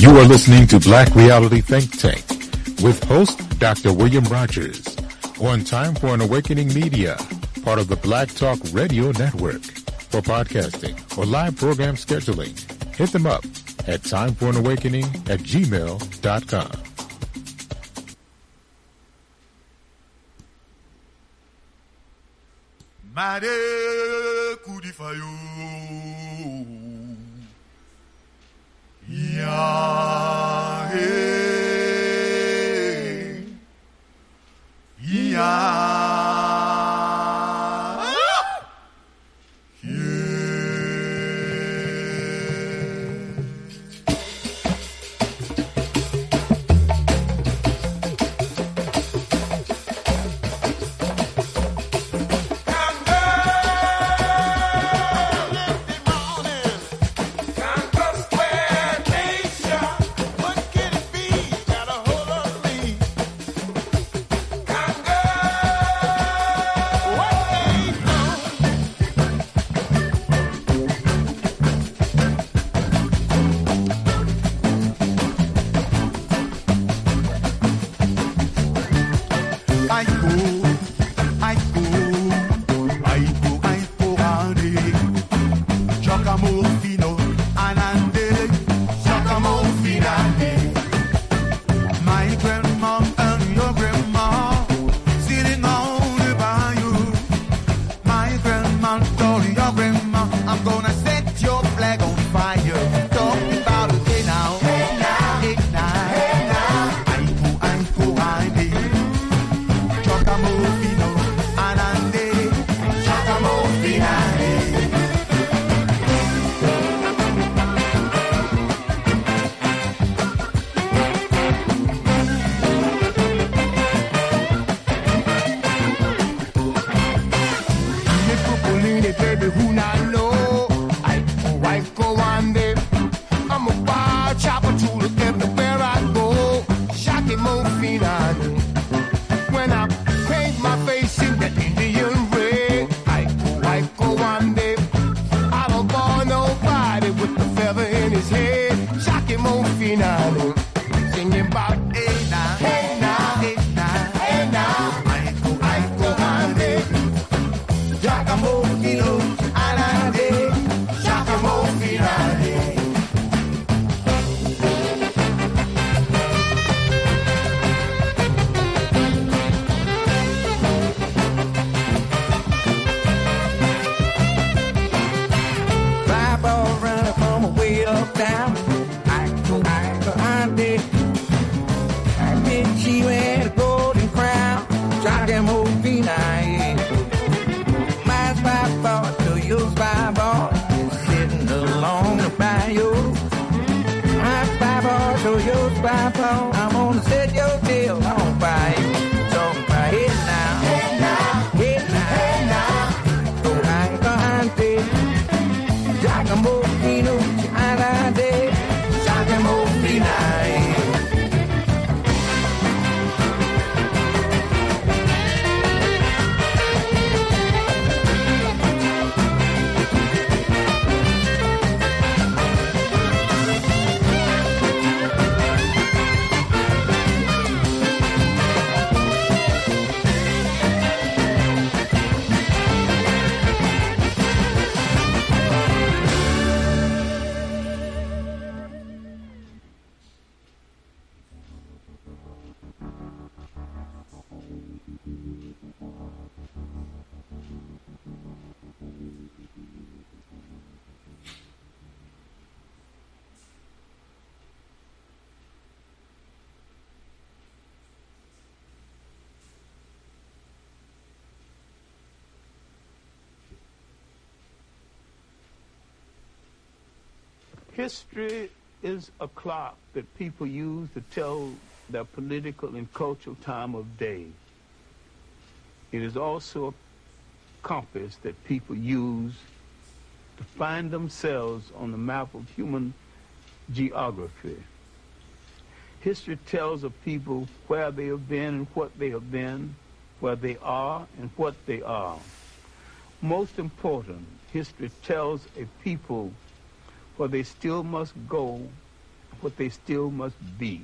You are listening to Black Reality Think Tank with host Dr. William Rogers on Time for an Awakening Media, part of the Black Talk Radio Network. For podcasting or live program scheduling, hit them up at timeforanawakening at gmail.com. Hey. Ya. History is a clock that people use to tell their political and cultural time of day. It is also a compass that people use to find themselves on the map of human geography. History tells of people where they have been and what they have been, where they are and what they are. Most important, history tells a people where they still must go what they still must be.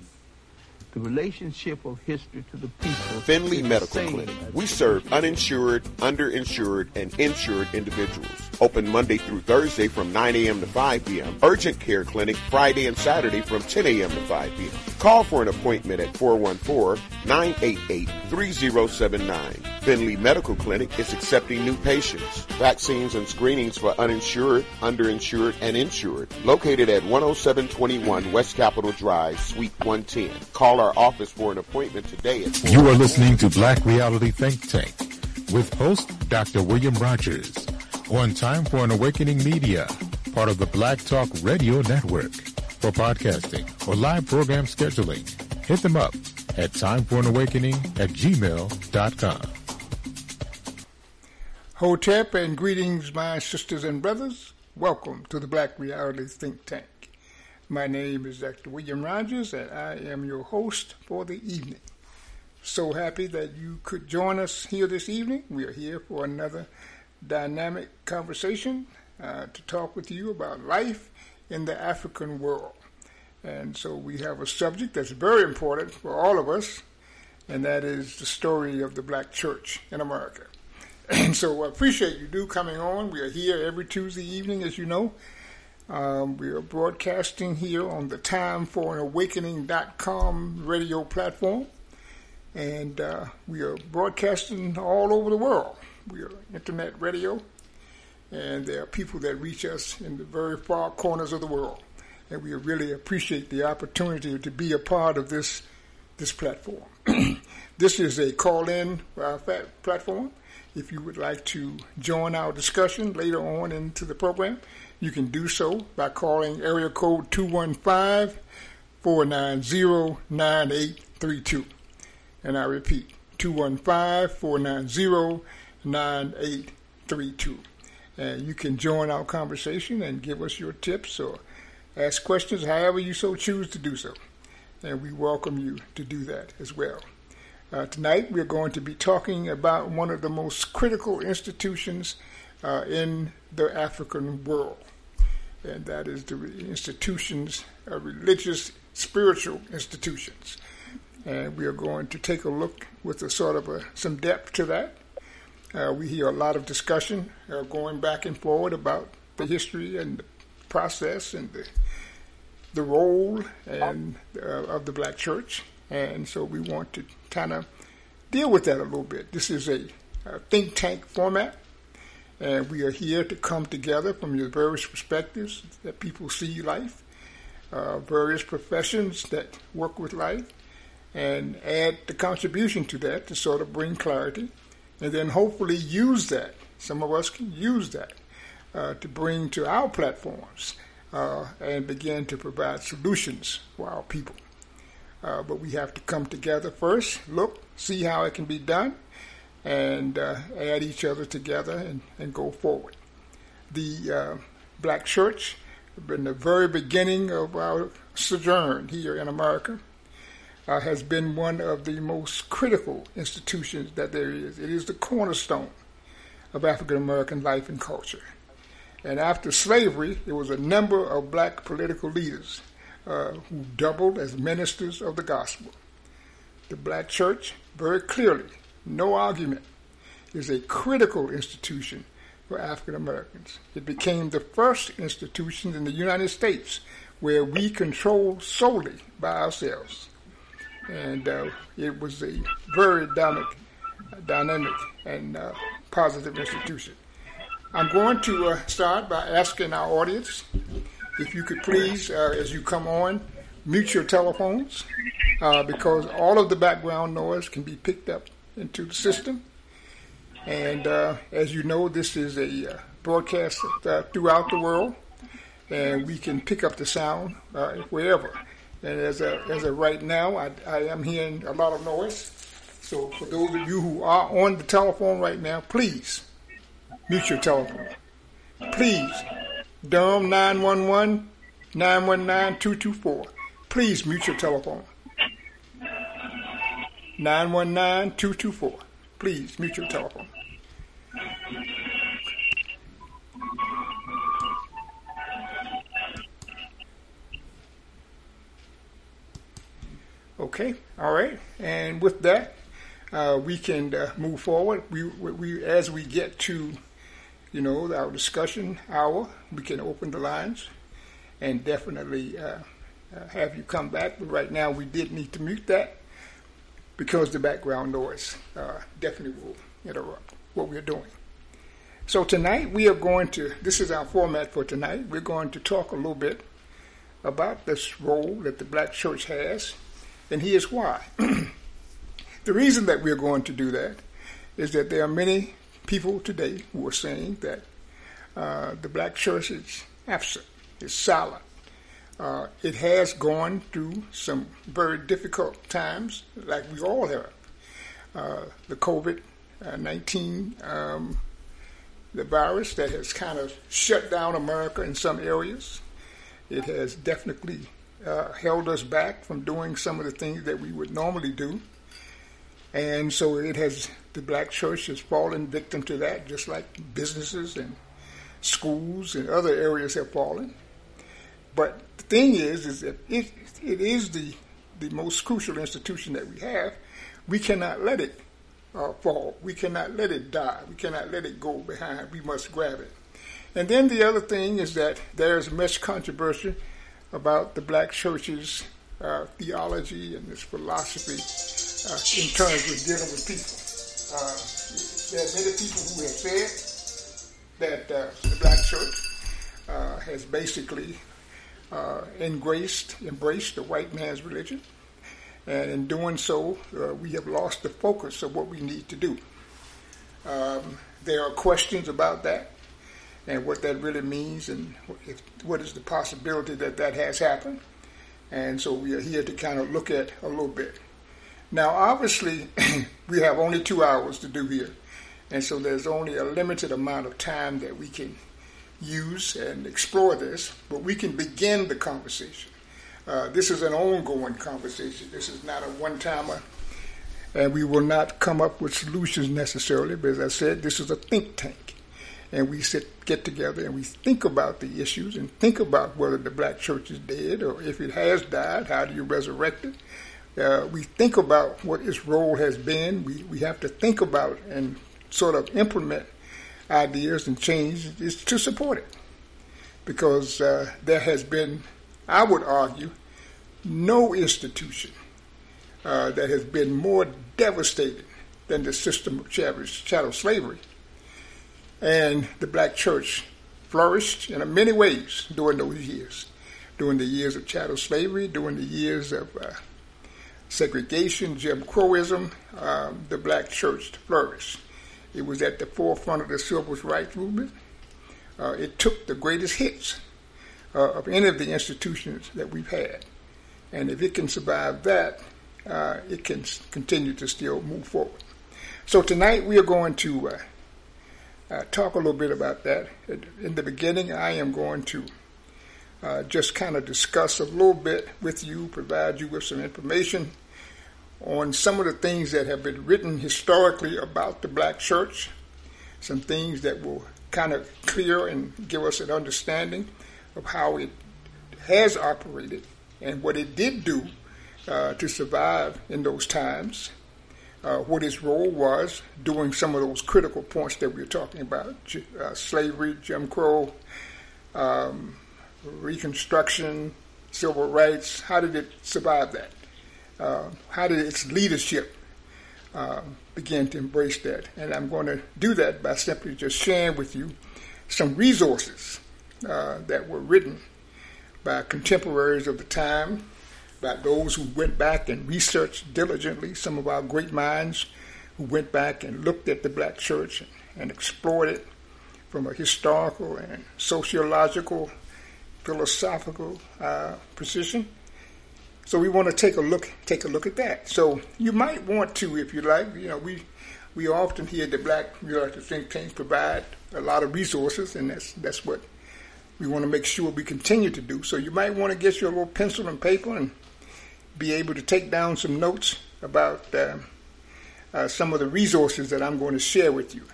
The relationship of history to the people. Finley Medical Clinic. We serve uninsured, underinsured, and insured individuals. Open Monday through Thursday from 9 a.m. to 5 p.m. Urgent Care Clinic Friday and Saturday from 10 a.m. to 5 p.m. Call for an appointment at 414-988-3079. Finley Medical Clinic is accepting new patients. Vaccines and screenings for uninsured, underinsured, and insured. Located at 10721 West Capitol Drive, Suite 110. Call our office for an appointment today at You are listening to Black Reality Think Tank with host Dr. William Rogers on Time for an Awakening Media, part of the Black Talk Radio Network. For podcasting or live program scheduling, hit them up at timeforanawakening at gmail.com. Hotep and greetings, my sisters and brothers. Welcome to the Black Reality Think Tank. My name is Dr. William Rogers, and I am your host for the evening. So happy that you could join us here this evening. We are here for another dynamic conversation uh, to talk with you about life in the African world. And so we have a subject that's very important for all of us, and that is the story of the black church in America. And so I appreciate you do coming on. We are here every Tuesday evening, as you know. Um, we are broadcasting here on the Time for an Awakening.com radio platform. And uh, we are broadcasting all over the world. We are internet radio, and there are people that reach us in the very far corners of the world. And we really appreciate the opportunity to be a part of this this platform. this is a call-in uh, platform. If you would like to join our discussion later on into the program, you can do so by calling area code 215-490-9832. And I repeat, 215-490-9832. And you can join our conversation and give us your tips or ask questions however you so choose to do so. And we welcome you to do that as well. Uh, tonight we're going to be talking about one of the most critical institutions uh, in the African world, and that is the institutions, uh, religious, spiritual institutions. And we are going to take a look with a sort of a, some depth to that. Uh, we hear a lot of discussion uh, going back and forward about the history and the process and the the role and uh, of the black church, and so we want to kind of deal with that a little bit. This is a, a, think tank format, and we are here to come together from your various perspectives that people see life, uh, various professions that work with life, and add the contribution to that to sort of bring clarity, and then hopefully use that. Some of us can use that uh, to bring to our platforms uh, and begin to provide solutions for our people. Uh, but we have to come together first, look, see how it can be done, and uh, add each other together and, and go forward. The uh, Black Church, in the very beginning of our sojourn here in America, uh, has been one of the most critical institutions that there is. It is the cornerstone of African American life and culture. And after slavery, there was a number of black political leaders uh, who doubled as ministers of the gospel. The black church, very clearly, no argument, is a critical institution for African Americans. It became the first institution in the United States where we control solely by ourselves. And uh, it was a very dynamic, dynamic and uh, positive institution. I'm going to uh, start by asking our audience if you could please, uh, as you come on, mute your telephones uh, because all of the background noise can be picked up into the system. And uh, as you know, this is a uh, broadcast uh, throughout the world, and we can pick up the sound wherever. And as of, as right now, I, I am hearing a lot of noise. So for those of you who are on the telephone right now, please mute your telephone. Please, Durham 911 919 224. Please mute your telephone. 919 224. Please mute your telephone. Okay, all right. And with that, uh, we can uh, move forward. We, we, as we get to, you know, our discussion hour, we can open the lines and definitely uh, uh have you come back. But right now, we did need to mute that because the background noise uh, definitely will interrupt what we're doing. So tonight we are going to. This is our format for tonight. We're going to talk a little bit about this role that the black church has, and here's why. the reason that we're going to do that is that there are many people today who are saying that uh, the black church is absent, is silent. Uh, it has gone through some very difficult times, like we all have. Uh, the COVID 19, um, the virus that has kind of shut down America in some areas. It has definitely uh, held us back from doing some of the things that we would normally do. And so it has, the black church has fallen victim to that, just like businesses and schools and other areas have fallen. But thing is, is that it, it is the, the most crucial institution that we have. We cannot let it uh, fall. We cannot let it die. We cannot let it go behind. We must grab it. And then the other thing is that there's much controversy about the black church's uh, theology and its philosophy uh, in terms of dealing with people. Uh, there are many people who have said that uh, the black church uh, has basically uh, embraced, embraced the white man's religion. And in doing so, we have lost the focus of what we need to do. Um, there are questions about that and what that really means and if, what is the possibility that that has happened. And so we are here to kind of look at a little bit. Now, obviously, we have only two hours to do here. And so there's only a limited amount of time that we can use and explore this, but we can begin the conversation. Uh, this is an ongoing conversation. This is not a one timer, and we will not come up with solutions necessarily, but as I said, this is a think tank and we sit get together and we think about the issues and think about whether the black church is dead or if it has died, how do you resurrect it? Uh, we think about what its role has been. We we have to think about and sort of implement ideas and change is to support it. Because uh, there has been, I would argue, no institution uh, that has been more devastated than the system of chattel slavery. And the black church flourished in many ways during those years, during the years of chattel slavery, during the years of uh, segregation, Jim Crowism, um, the black church flourished. It was at the forefront of the civil rights movement. Uh, it took the greatest hits uh, of any of the institutions that we've had. And if it can survive that, uh, it can continue to still move forward. So tonight we are going to uh, uh, talk a little bit about that. In the beginning, I am going to uh, just kind of discuss a little bit with you, provide you with some information on some of the things that have been written historically about the black church, some things that will kind of clear and give us an understanding of how it has operated and what it did do uh, to survive in those times uh, what its role was during some of those critical points that we were talking about uh, slavery, Jim Crow, um, Reconstruction, civil rights. How did it survive that? Uh, how did its leadership um, begin to embrace that? And I'm going to do that by simply just sharing with you some resources uh, that were written by contemporaries of the time by those who went back and researched diligently, some of our great minds who went back and looked at the black church and, and explored it from a historical and sociological, philosophical uh, position. So we want to take a look take a look at that. So you might want to, if you like, you know, we we often hear the black Reality Think Tank provide a lot of resources, and that's that's what we want to make sure we continue to do. So you might want to get your little pencil and paper and be able to take down some notes about uh, uh, some of the resources that I'm going to share with you.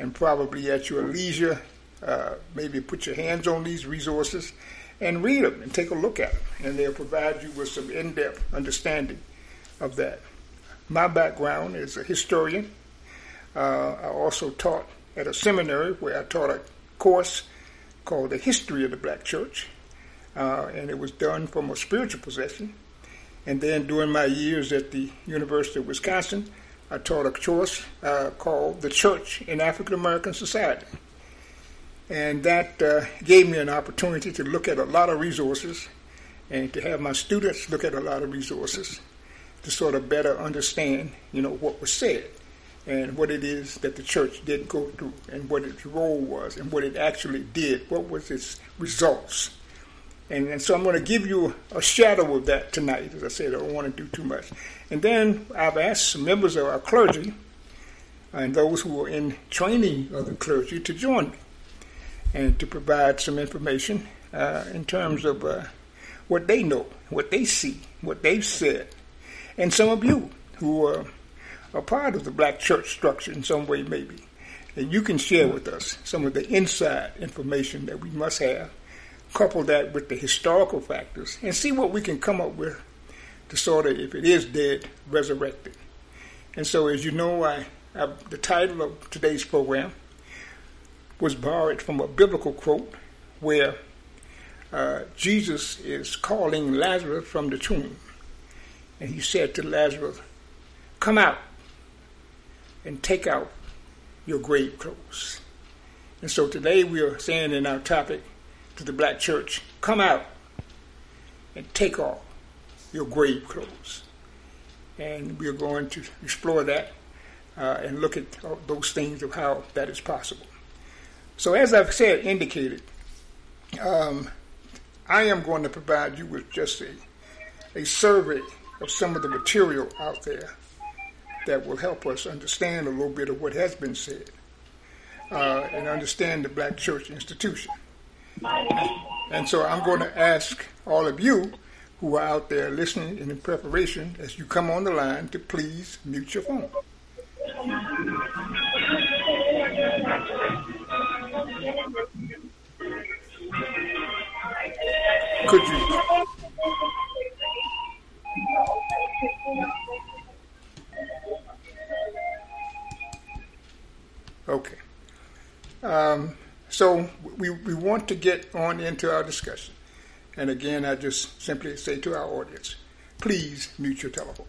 And probably at your leisure, uh, maybe put your hands on these resources and read them and take a look at them. And they'll provide you with some in depth understanding of that. My background is a historian. Uh, I also taught at a seminary where I taught a course called The History of the Black Church, uh, and it was done from a spiritual possession. And then during my years at the University of Wisconsin, I taught a course uh, called The Church in African American Society. And that uh, gave me an opportunity to look at a lot of resources and to have my students look at a lot of resources to sort of better understand, you know, what was said and what it is that the church did go through and what its role was and what it actually did, what was its results. And, and so I'm going to give you a shadow of that tonight. As I said, I don't want to do too much. And then I've asked some members of our clergy and those who are in training of the clergy to join me and to provide some information uh, in terms of uh, what they know, what they see, what they've said. And some of you who are a part of the black church structure in some way, maybe. And you can share with us some of the inside information that we must have, couple that with the historical factors, and see what we can come up with to sort of, if it is dead, resurrect it. And so, as you know, I, I the title of today's program was borrowed from a biblical quote where uh, Jesus is calling Lazarus from the tomb. And he said to Lazarus, Come out and take out your grave clothes. And so today we are saying in our topic to the black church, come out and take off your grave clothes. And we are going to explore that uh, and look at those things of how that is possible. So, as I've said, indicated, um, I am going to provide you with just a, a survey of some of the material out there that will help us understand a little bit of what has been said uh, and understand the black church institution. And so I'm going to ask all of you who are out there listening and in preparation as you come on the line to please mute your phone. Could you? Okay. Um, so we, we want to get on into our discussion. And again, I just simply say to our audience, please mute your telephone.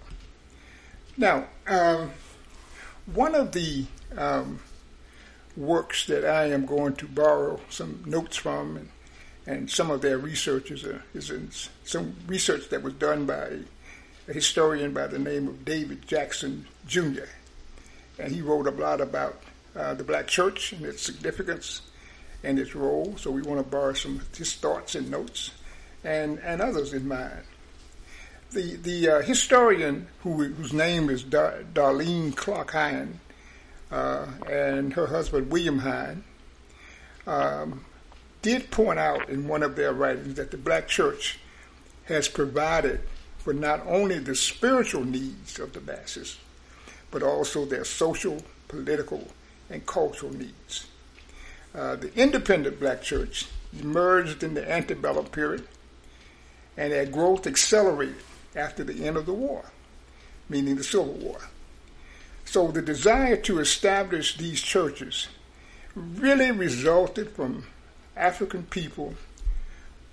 Now, um, one of the um, works that I am going to borrow some notes from and, and some of their research is, is in some research that was done by a historian by the name of David Jackson Jr. And he wrote a lot about uh, the black church and its significance and its role. So we want to borrow some of his thoughts and notes and, and others in mind. The, the uh, historian who, whose name is Dar- Darlene Clark Hine uh, and her husband William Hine um, did point out in one of their writings that the black church has provided for not only the spiritual needs of the masses, but also their social, political, and cultural needs. Uh, the independent black church emerged in the antebellum period, and their growth accelerated after the end of the war, meaning the Civil War. So the desire to establish these churches really resulted from African people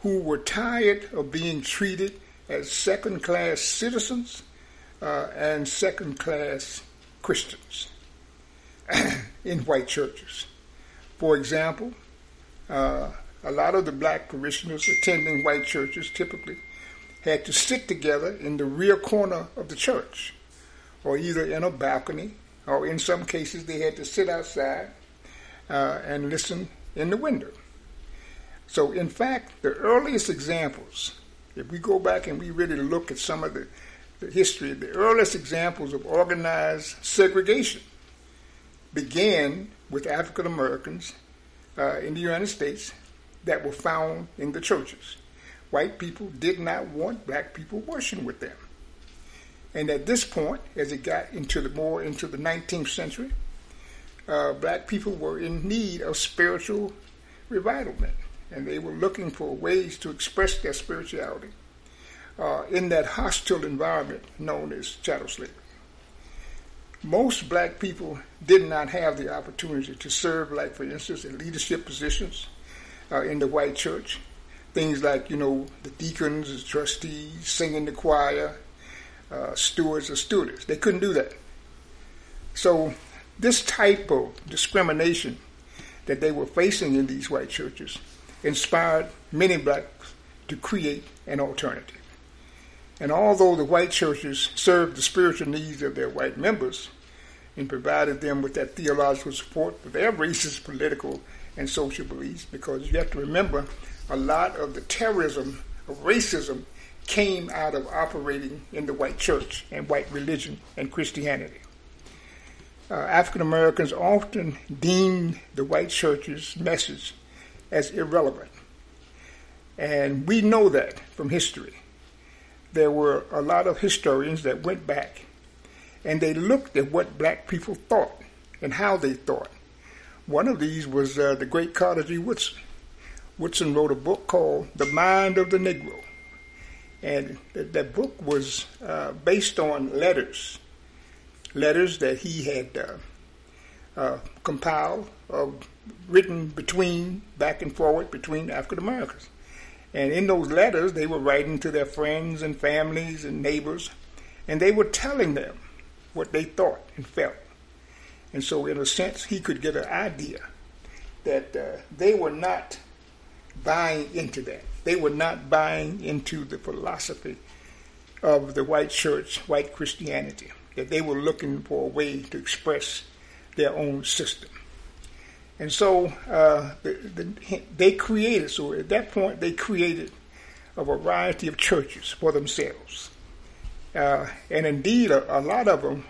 who were tired of being treated as second class citizens uh, and second class Christians. in white churches. For example, uh, a lot of the black parishioners attending white churches typically had to sit together in the rear corner of the church, or either in a balcony, or in some cases they had to sit outside uh, and listen in the window. So, in fact, the earliest examples, if we go back and we really look at some of the, the history, the earliest examples of organized segregation began with African Americans uh, in the United States that were found in the churches. White people did not want black people worshiping with them. And at this point, as it got into the more into the 19th century, uh, black people were in need of spiritual revivalment, and they were looking for ways to express their spirituality uh, in that hostile environment known as chattel slavery. Most black people did not have the opportunity to serve, like, for instance, in leadership positions uh, in the white church. Things like, you know, the deacons, the trustees, singing the choir, uh, stewards or stewardess. They couldn't do that. So, this type of discrimination that they were facing in these white churches inspired many blacks to create an alternative. And although the white churches served the spiritual needs of their white members and provided them with that theological support for their racist, political, and social beliefs, because you have to remember a lot of the terrorism of racism came out of operating in the white church and white religion and Christianity. Uh, African Americans often deemed the white church's message as irrelevant. And we know that from history. There were a lot of historians that went back and they looked at what black people thought and how they thought. One of these was uh, the great Carter G. Woodson. Woodson wrote a book called The Mind of the Negro. And that, that book was uh, based on letters, letters that he had uh, uh compiled, written between, back and forward between African Americans. And in those letters, they were writing to their friends and families and neighbors, and they were telling them what they thought and felt. And so, in a sense, he could get an idea that uh, they were not buying into that. They were not buying into the philosophy of the white church, white Christianity, that they were looking for a way to express their own system. And so uh, the, the, they created, so at that point, they created a variety of churches for themselves. Uh, and indeed, a, a, lot of them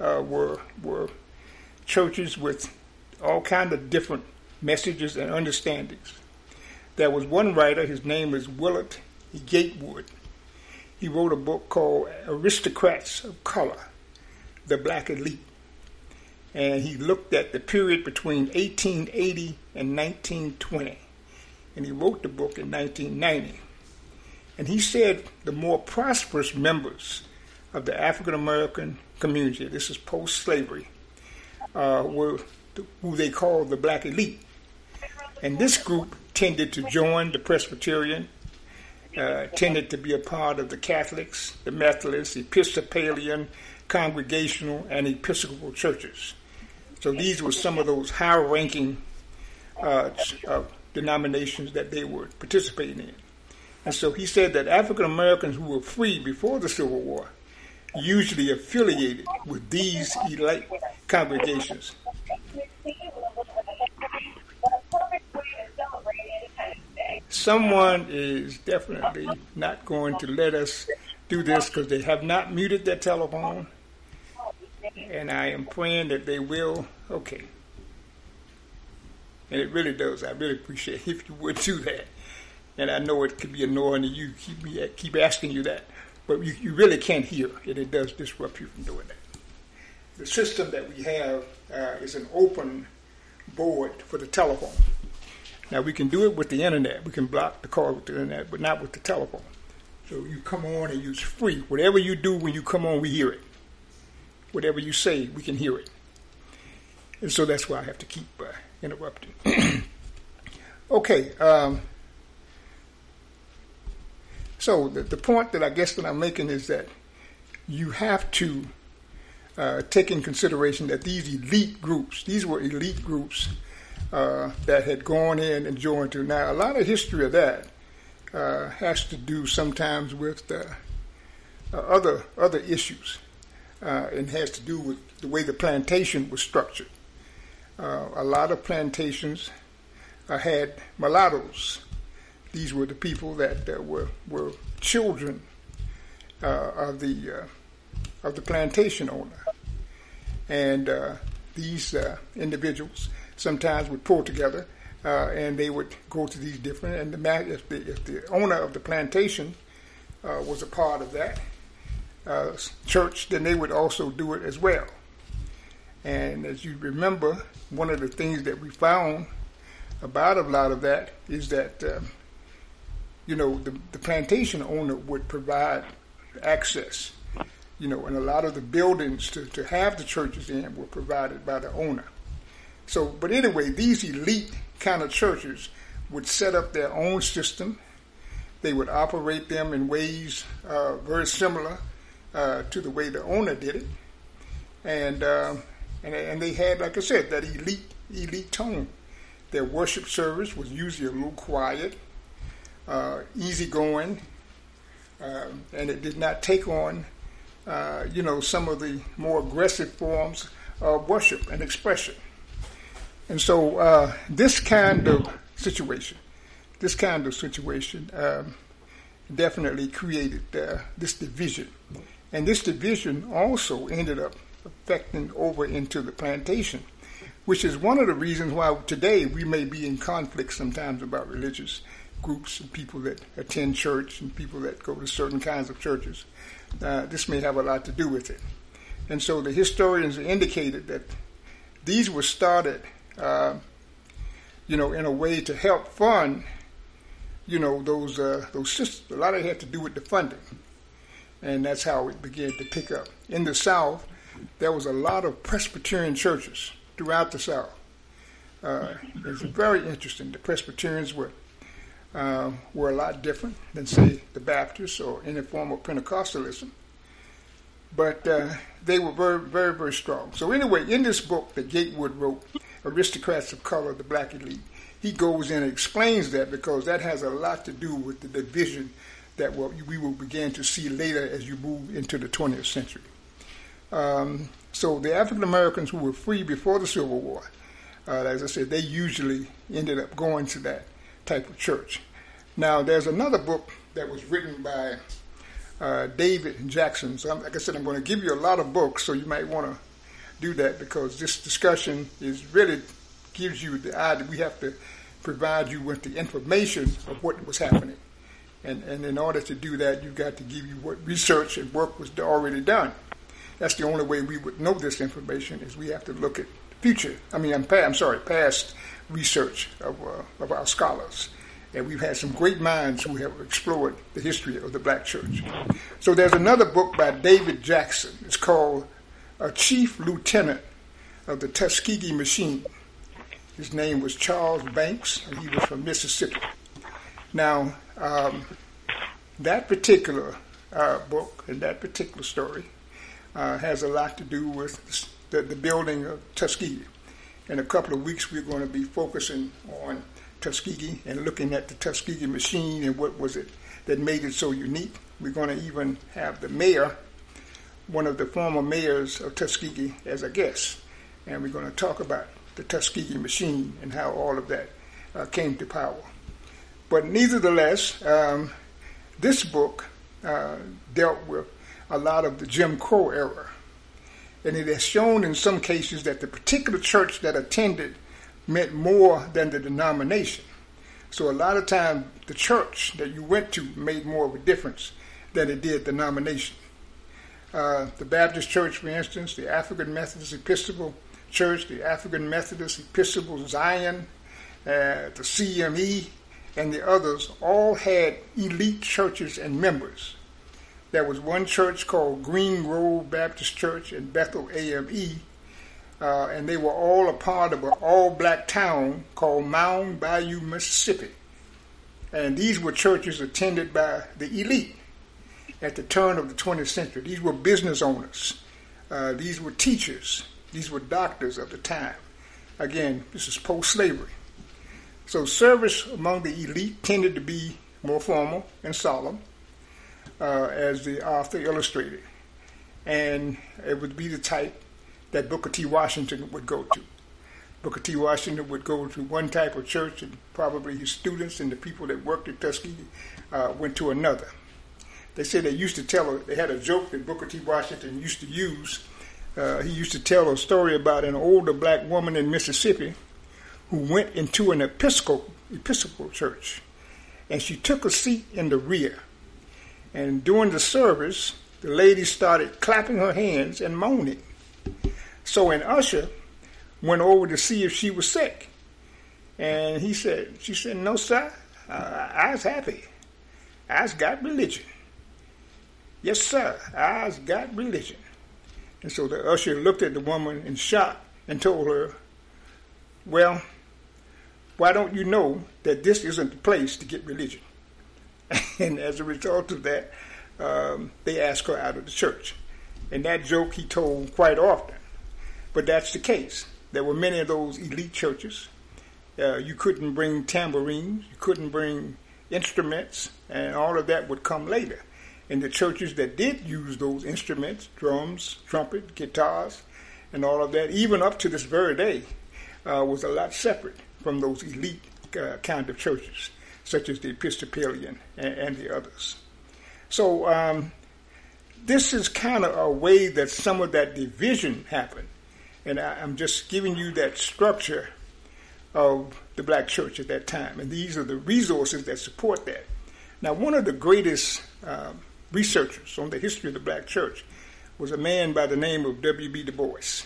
uh, were, were churches with all kind of different messages and understandings. There was one writer, his name is Willard Gatewood. He wrote a book called Aristocrats of Color, the Black Elite. And he looked at the period between 1880 and 1920. And he wrote the book in 1990. And he said the more prosperous members of the African American community, this is post slavery, uh, were who they called the black elite. And this group tended to join the Presbyterian, uh, tended to be a part of the Catholics, the Methodists, the Episcopalian, Congregational, and Episcopal churches. So these were some of those high ranking uh, uh, denominations that they were participating in. And so he said that African Americans who were free before the Civil War usually affiliated with these elite congregations. Someone is definitely not going to let us do this because they have not muted their telephone. And I am praying that they will. Okay. And it really does. I really appreciate if you would do that. And I know it could be annoying to you keep me keep asking you that, but you, you really can't hear, and it does disrupt you from doing that. The system that we have uh, is an open board for the telephone. Now we can do it with the internet. We can block the call with the internet, but not with the telephone. So you come on and use free. Whatever you do when you come on, we hear it. Whatever you say, we can hear it. And so that's why I have to keep uh, interrupting. okay. Um, so the, the point that I guess that I'm making is that you have to uh, take in consideration that these elite groups, these were elite groups uh, that had gone in and joined to. Now, a lot of history of that uh, has to do sometimes with uh, other other issues, uh, and has to do with the way the plantation was structured. Uh, a lot of plantations had mulattoes. These were the people that were were children of the of the plantation owner, and these individuals sometimes would pull together uh, and they would go to these different. And the, if, the, if the owner of the plantation uh, was a part of that uh, church, then they would also do it as well. And as you remember, one of the things that we found about a lot of that is that um, you know, the, the plantation owner would provide access, you know, and a lot of the buildings to, to have the churches in were provided by the owner. So, but anyway, these elite kind of churches would set up their own system. They would operate them in ways uh, very similar uh, to the way the owner did it, and, uh, and and they had, like I said, that elite elite tone. Their worship service was usually a little quiet, uh, easygoing, uh, and it did not take on, uh, you know, some of the more aggressive forms of worship and expression. And so, uh, this kind of situation, this kind of situation, um, definitely created this division, and this division also ended up affecting over into the plantation which is one of the reasons why today we may be in conflict sometimes about religious groups and people that attend church and people that go to certain kinds of churches. Uh, this may have a lot to do with it. And so the historians indicated that these were started, uh, you know, in a way to help fund, you know, those uh, those systems. A lot of it had to do with the funding, and that's how it began to pick up. In the South, there was a lot of Presbyterian churches throughout the South. Uh, it's very interesting. The Presbyterians were uh, were a lot different than, say, the Baptists or any form of Pentecostalism, but uh, they were very, very, very strong. So anyway, in this book that Gatewood wrote, "Aristocrats of Color: The Black Elite," he goes in and explains that because that has a lot to do with the division that we will begin to see later as you move into the 20th century. Um, so the African Americans who were free before the Civil War, uh, as I said, they usually ended up going to that type of church. Now, there's another book that was written by uh, David Jackson. So, I'm, like I said, I'm going to give you a lot of books, so you might want to do that because this discussion is really gives you the idea. We have to provide you with the information of what was happening. And, and in order to do that, you've got to give you what research and work was already done. That's the only way we would know this information is we have to look at future. I mean, I'm, I'm sorry, past research of, uh, of our scholars. And we've had some great minds who have explored the history of the black church. So there's another book by David Jackson. It's called A Chief Lieutenant of the Tuskegee Machine. His name was Charles Banks, and he was from Mississippi. Now, um, that particular uh, book and that particular story uh, has a lot to do with the, the, building of Tuskegee. In a couple of weeks, we're going to be focusing on Tuskegee and looking at the Tuskegee machine and what was it that made it so unique. We're going to even have the mayor, one of the former mayors of Tuskegee, as a guest. And we're going to talk about the Tuskegee machine and how all of that uh, came to power. But nevertheless, um, this book uh, dealt with a lot of the Jim Crow era. And it has shown in some cases that the particular church that attended meant more than the denomination. So a lot of times the church that you went to made more of a difference than it did the denomination. Uh, the Baptist Church, for instance, the African Methodist Episcopal Church, the African Methodist Episcopal Zion, uh, the CME, and the others all had elite churches and members. There was one church called Green Grove Baptist Church in Bethel AME, uh, and they were all a part of an all black town called Mound Bayou, Mississippi. And these were churches attended by the elite at the turn of the 20th century. These were business owners, uh, these were teachers, these were doctors of the time. Again, this is post slavery. So, service among the elite tended to be more formal and solemn uh, as the author illustrated. And it would be the type that Booker T. Washington would go to. Booker T. Washington would go to one type of church, and probably his students and the people that worked at Tuskegee uh, went to another. They said they used to tell, they had a joke that Booker T. Washington used to use. Uh, he used to tell a story about an older black woman in Mississippi who went into an Episcopal, Episcopal church, and she took a seat in the rear and during the service, the lady started clapping her hands and moaning. So an usher went over to see if she was sick. And he said, she said, no, sir, I was happy. I's got religion. Yes, sir, I's got religion. And so the usher looked at the woman in shock and told her, Well, why don't you know that this isn't the place to get religion? and as a result of that, um, they asked her out of the church. And that joke he told quite often. But that's the case. There were many of those elite churches. Uh, you couldn't bring tambourines, you couldn't bring instruments, and all of that would come later. And the churches that did use those instruments, drums, trumpet, guitars, and all of that, even up to this very day, uh, was a lot separate from those elite uh, kind of churches, such as the Episcopalian and, and the others. So um, this is kind of a way that some of that division happened. And I, am just giving you that structure of the black church at that time. And these are the resources that support that. Now, one of the greatest um, researchers on the history of the black church was a man by the name of W.B. Du Bois.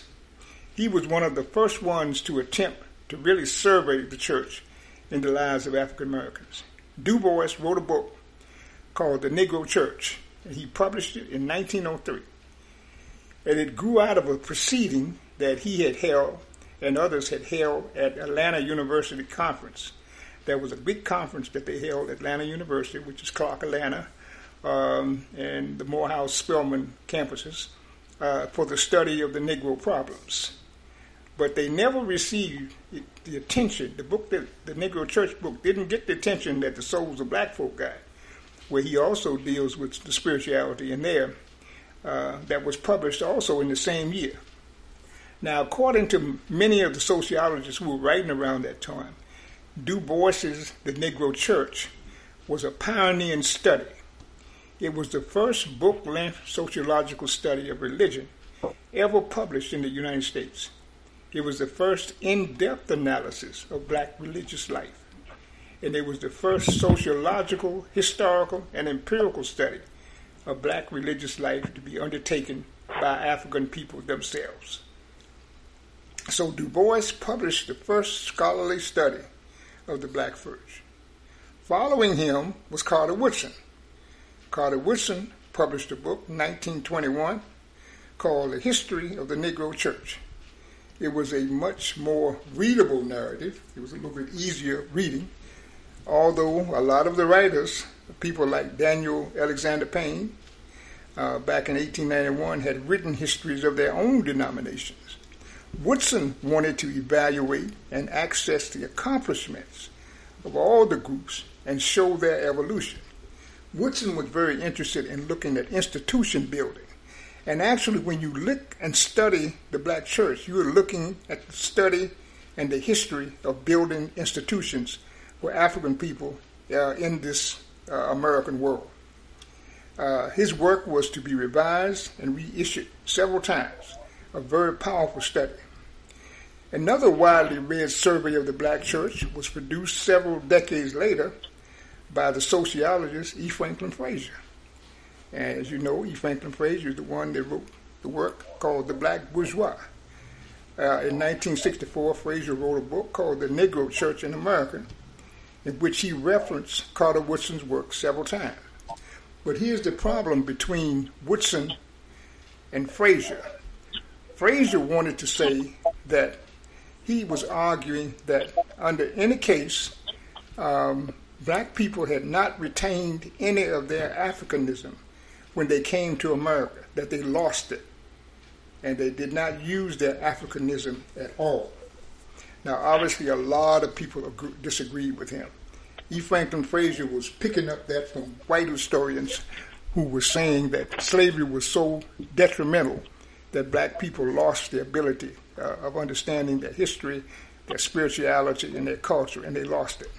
He was one of the first ones to attempt to really survey the church in the lives of African Americans. Du Bois wrote a book called The Negro Church, and he published it in 1903. And it grew out of a proceeding that he had held and others had held at Atlanta University Conference. There was a big conference that they held at Atlanta University, which is Clark Atlanta, um, and the Morehouse Spelman campuses, uh, for the study of the Negro problems. But they never received the attention. The book that the Negro Church book didn't get the attention that the Souls of Black Folk got where he also deals with the spirituality in there, uh, that was published also in the same year. Now, according to many of the sociologists who were writing around that time, Du Bois's The Negro Church was a pioneering study. It was the first book length sociological study of religion ever published in the United States. It was the first in depth analysis of black religious life and it was the first sociological, historical, and empirical study of black religious life to be undertaken by African people themselves. So Du Bois published the first scholarly study of the black church. Following him was Carter Woodson. Carter Woodson published a book in 1921 called The History of the Negro Church. It was a much more readable narrative. It was a little bit easier reading although a lot of the writers, people like Daniel Alexander Payne, uh, back in 1891, had written histories of their own denominations. Woodson wanted to evaluate and access the accomplishments of all the groups and show their evolution. Woodson was very interested in looking at institution building. And actually, when you look and study the black church, you are looking at the study and the history of building institutions for African people uh, in this uh, American world. Uh, his work was to be revised and reissued several times, a very powerful study. Another widely read survey of the black church was produced several decades later by the sociologist E. Franklin Frazier. And as you know, E. Franklin Frazier is the one that wrote the work called The Black Bourgeois. Uh, in 1964, Frazier wrote a book called The Negro Church in America, in which he referenced Carter Woodson's work several times. But here's the problem between Woodson and Frazier. Frazier wanted to say that he was arguing that under any case, um, black people had not retained any of their Africanism when they came to America, that they lost it, and they did not use their Africanism at all. Now, obviously, a lot of people agree, disagreed with him. E. Franklin Frazier was picking up that from white historians who were saying that slavery was so detrimental that black people lost the ability uh, of understanding their history, their spirituality, and their culture, and they lost it.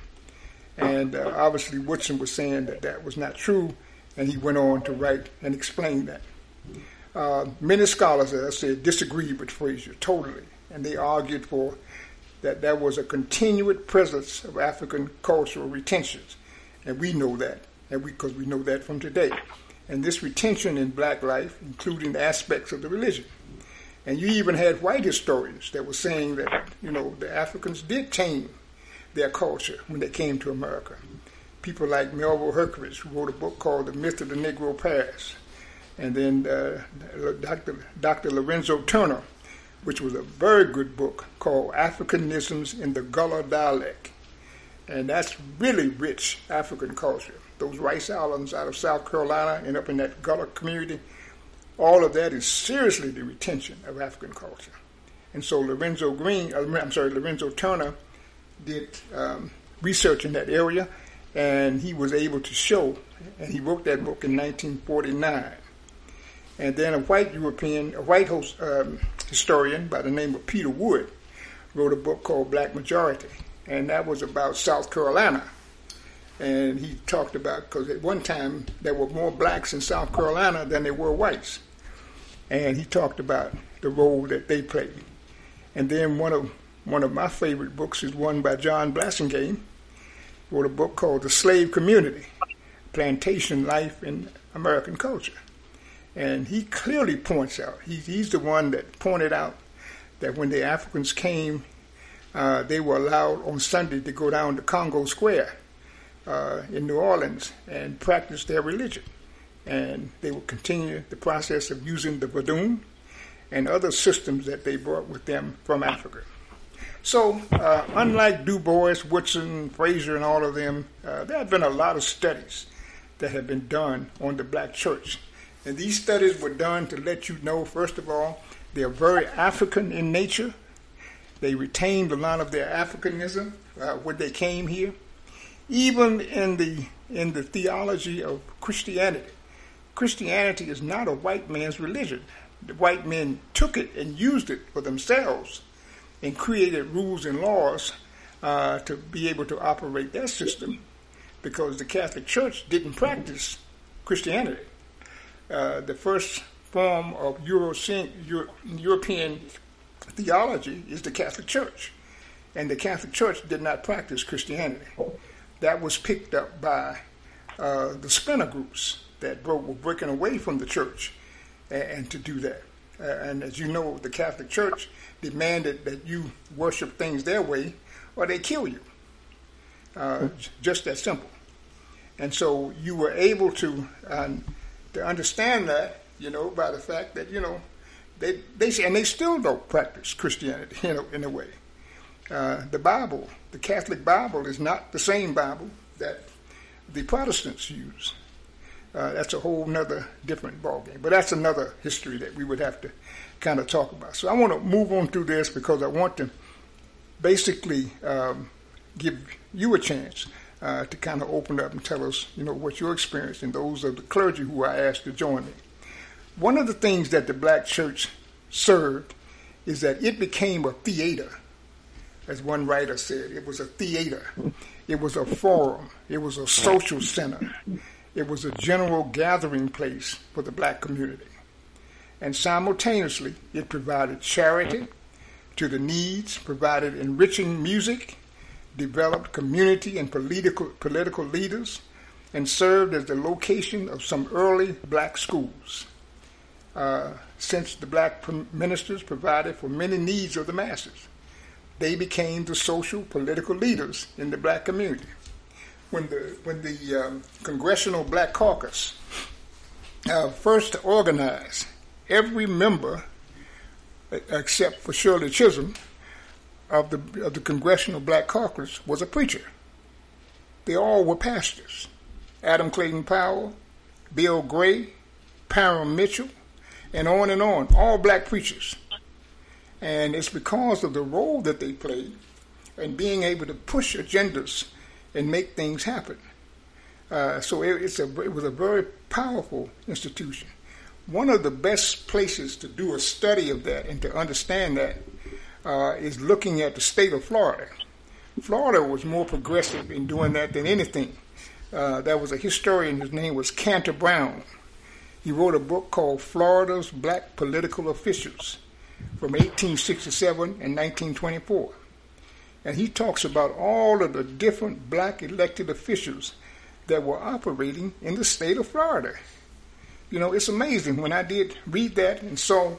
And uh, obviously, Woodson was saying that that was not true, and he went on to write and explain that. Uh, many scholars, as I said, disagreed with Frazier totally, and they argued for that there was a continued presence of African cultural retentions. And we know that, and because we, we know that from today. And this retention in black life, including aspects of the religion. And you even had white historians that were saying that, you know, the Africans did tame their culture when they came to America. People like Melville Herskovits, who wrote a book called The Myth of the Negro Past. And then uh, Dr. Dr. Lorenzo Turner, which was a very good book called Africanisms in the Gullah Dialect. And that's really rich African culture. Those rice islands out of South Carolina and up in that Gullah community, all of that is seriously the retention of African culture. And so Lorenzo Green, uh, I'm sorry, Lorenzo Turner did um, research in that area, and he was able to show, and he wrote that book in 1949. And then a white European, a white host, um, historian by the name of Peter Wood wrote a book called Black Majority, and that was about South Carolina. And he talked about because at one time there were more blacks in South Carolina than there were whites, and he talked about the role that they played. And then one of one of my favorite books is one by John Blassingame. Wrote a book called The Slave Community, Plantation Life in American Culture. And he clearly points out, he, he's the one that pointed out that when the Africans came, uh, they were allowed on Sunday to go down to Congo Square uh, in New Orleans and practice their religion. And they would continue the process of using the Vodun and other systems that they brought with them from Africa. So, uh, unlike Du Bois, Woodson, Frazier, and all of them, uh, there have been a lot of studies that have been done on the black church and these studies were done to let you know, first of all, they're very African in nature. They retained a lot of their Africanism uh, when they came here. Even in the in the theology of Christianity, Christianity is not a white man's religion. The white men took it and used it for themselves and created rules and laws uh, to be able to operate that system because the Catholic Church didn't practice Christianity. Uh, the first form of Euro- European theology is the Catholic Church. And the Catholic Church did not practice Christianity. That was picked up by uh, the splinter groups that broke, were breaking away from the church and, and to do that. Uh, and as you know, the Catholic Church demanded that you worship things their way or they kill you. Uh, just that simple. And so you were able to uh, to understand that, you know, by the fact that, you know, they, they and they still don't practice Christianity, you know, in a way. Uh, the Bible, the Catholic Bible, is not the same Bible that the Protestants use. Uh, that's a whole nother different ballgame. But that's another history that we would have to kind of talk about. So I want to move on through this because I want to basically um, give you a chance uh, to kind of open up and tell us, you know, what your experience and those of the clergy who I asked to join me. One of the things that the black church served is that it became a theater, as one writer said. It was a theater. It was a forum. It was a social center. It was a general gathering place for the black community. And simultaneously, it provided charity to the needs, provided enriching music, developed community and political, political leaders, and served as the location of some early black schools. Uh, since the black ministers provided for many needs of the masses, they became the social political leaders in the black community. When the when the um, Congressional Black Caucus uh, first organized, every member, except for Shirley Chisholm, of the, of the Congressional Black Caucus was a preacher. They all were pastors. Adam Clayton Powell, Bill Gray, Parren Mitchell, and on and on, all black preachers. And it's because of the role that they played in being able to push agendas and make things happen. Uh, so it, a, it was a very powerful institution. One of the best places to do a study of that and to understand that uh, is looking at the state of Florida. Florida was more progressive in doing that than anything. Uh, there was a historian, his name was Canter Brown. He wrote a book called Florida's Black Political Officials from 1867 and 1924. And he talks about all of the different black elected officials that were operating in the state of Florida. You know, it's amazing when I did read that and saw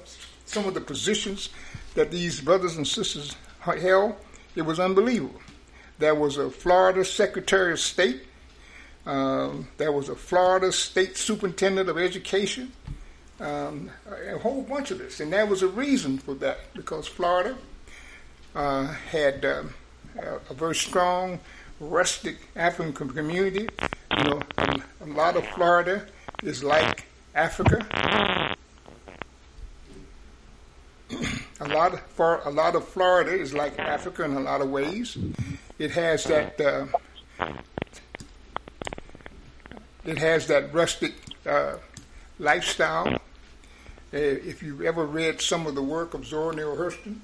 some of the positions that these brothers and sisters held, it was unbelievable. There was a Florida Secretary of State Um, there was a Florida State Superintendent of Education, um, a whole bunch of this. And there was a reason for that because Florida uh, had um, a, very strong rustic African community. You know, a, a lot of Florida is like Africa. a lot of, for a lot of Florida is like Africa in a lot of ways. It has that uh, it has that rustic uh, lifestyle. Uh, if you've ever read some of the work of Zora Neale Hurston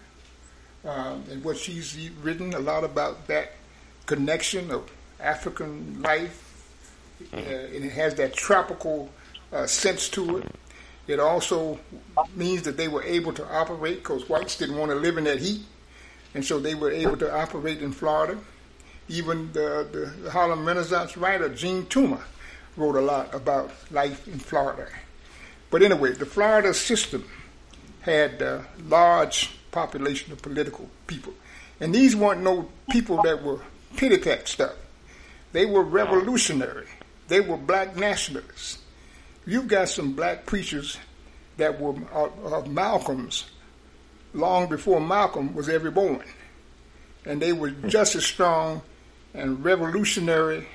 uh, and what she's written, a lot about that connection of African life, uh, and it has that tropical uh, sense to it. It also means that they were able to operate because whites didn't want to live in that heat, and so they were able to operate in Florida. Even the, the, Harlem Renaissance writer Jean Toomer wrote a lot about life in Florida. But anyway, the Florida system had a large population of political people. And these weren't no people that were pity pat stuff. They were revolutionary. They were black nationalists. You've got some black preachers that were of Malcolm's long before Malcolm was ever born. And they were just as strong and revolutionary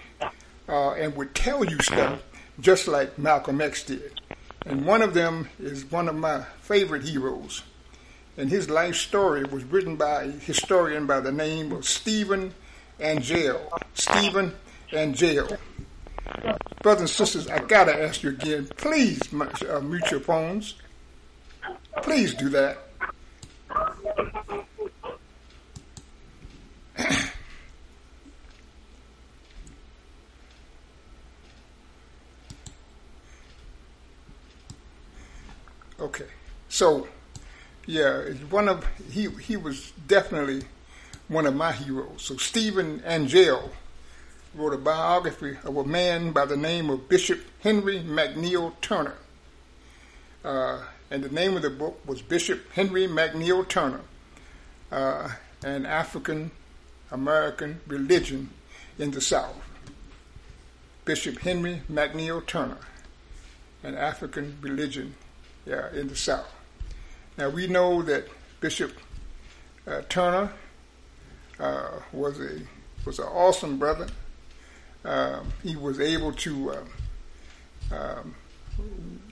uh, and would tell you stuff just like Malcolm X did. And one of them is one of my favorite heroes. And his life story was written by a historian by the name of Stephen Angell. Stephen Angell. Brothers and sisters, I gotta ask you again, please uh, mute your phones. Please do that. Okay, so yeah, one of he he was definitely one of my heroes. So Stephen Angell wrote a biography of a man by the name of Bishop Henry McNeil Turner, uh, and the name of the book was Bishop Henry McNeil Turner, uh, an African American religion in the South. Bishop Henry McNeil Turner, an African religion yeah, in the South. Now we know that Bishop uh, Turner uh, was a was an awesome brother. Um, he was able to um, um,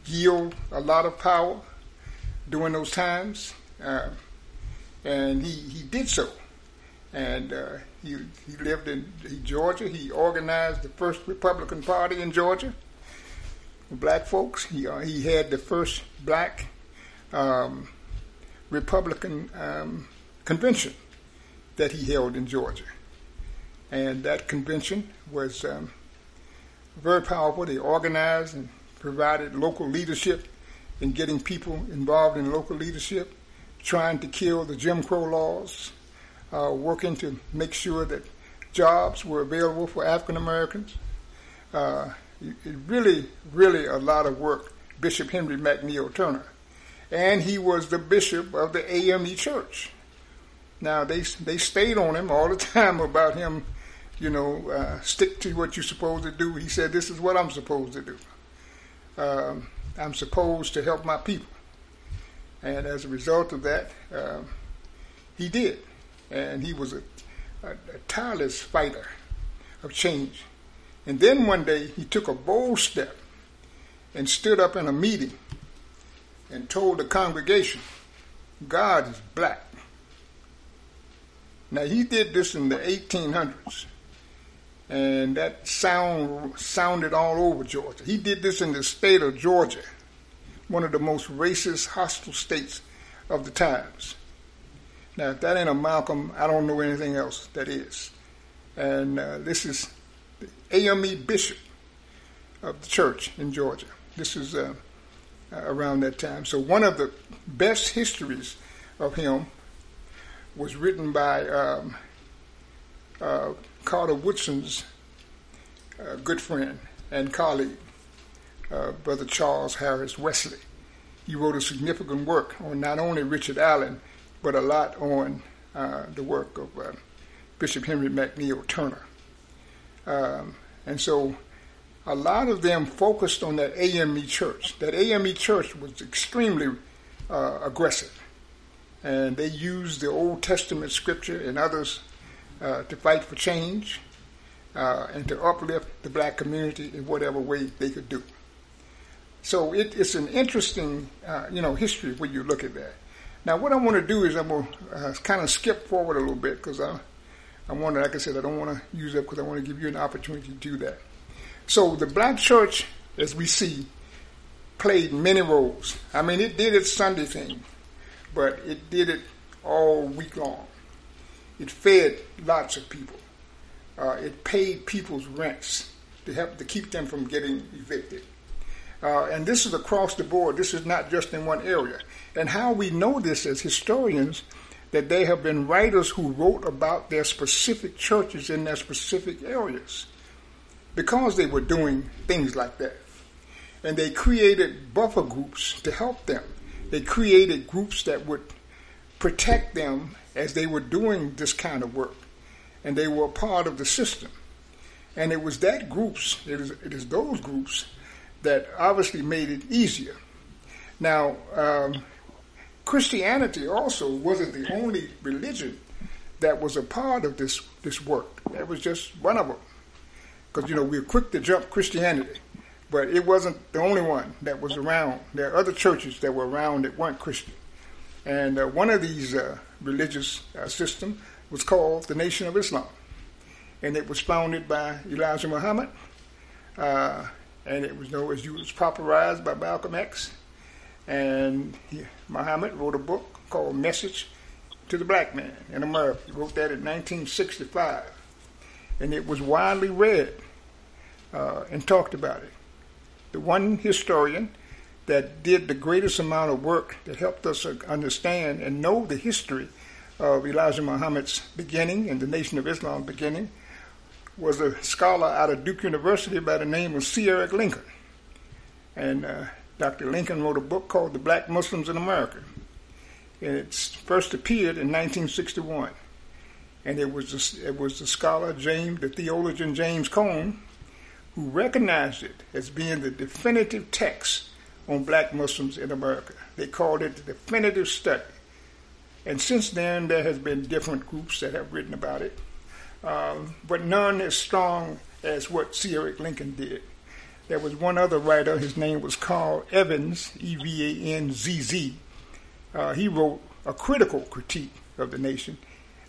yield a lot of power during those times, uh, and he, he did so. And uh, he he lived in Georgia. He organized the first Republican Party in Georgia black folks. He, uh, he had the first black um, Republican um, convention that he held in Georgia. And that convention was um, very powerful. They organized and provided local leadership in getting people involved in local leadership, trying to kill the Jim Crow laws, uh, working to make sure that jobs were available for African Americans. Uh, really, really a lot of work, Bishop Henry McNeil Turner. And he was the bishop of the AME church. Now, they, they stayed on him all the time about him, you know, uh, stick to what you're supposed to do. He said, This is what I'm supposed to do. Um, I'm supposed to help my people. And as a result of that, um, he did. And he was a, a, a tireless fighter of change. And then one day he took a bold step and stood up in a meeting and told the congregation, God is black. Now he did this in the 1800s, and that sound sounded all over Georgia. He did this in the state of Georgia, one of the most racist, hostile states of the times. Now, if that ain't a Malcolm, I don't know anything else that is. And uh, this is the AME bishop of the church in Georgia. This is uh, around that time. So one of the best histories of him was written by um, uh, Carter Woodson's uh, good friend and colleague, uh, Brother Charles Harris Wesley. He wrote a significant work on not only Richard Allen, but a lot on uh, the work of uh, Bishop Henry McNeil Turner. Um, and so a lot of them focused on that AME church. That AME church was extremely uh, aggressive, and they used the Old Testament scripture and others uh, to fight for change uh, and to uplift the black community in whatever way they could do. So it, it's an interesting, uh, you know, history when you look at that. Now, what I want to do is I'm going to uh, kind of skip forward a little bit because I, I want to, like I said, I don't want to use up because I want to give you an opportunity to do that. So the black church, as we see, played many roles. I mean, it did its Sunday thing, but it did it all week long. It fed lots of people. Uh, it paid people's rents to help to keep them from getting evicted. Uh, and this is across the board. This is not just in one area. And how we know this as historians, that there have been writers who wrote about their specific churches in their specific areas because they were doing things like that. And they created buffer groups to help them. They created groups that would protect them as they were doing this kind of work. And they were part of the system. And it was that groups, it is, it is those groups that obviously made it easier. Now, um, Christianity also wasn't the only religion that was a part of this, this work. That was just one of them. Because, you know, we're quick to jump Christianity, but it wasn't the only one that was around. There are other churches that were around that weren't Christian. And uh, one of these uh, religious uh, systems was called the Nation of Islam. And it was founded by Elijah Muhammad uh, and it was known as it was popularized by Malcolm X. And he, Muhammad wrote a book called Message to the Black Man in America. He wrote that in 1965, and it was widely read uh, and talked about it. The one historian that did the greatest amount of work that helped us understand and know the history of Elijah Muhammad's beginning and the Nation of Islam beginning was a scholar out of Duke University by the name of C. Eric Lincoln. And uh, Dr. Lincoln wrote a book called The Black Muslims in America. And it first appeared in 1961. And it was, a, it was the scholar, James, the theologian James Cone, who recognized it as being the definitive text on black Muslims in America. They called it the definitive study. And since then, there has been different groups that have written about it um, but none as strong as what C. Eric Lincoln did. There was one other writer, his name was Carl Evanzz, E V A N Z Z. Uh, he wrote a critical critique of the nation.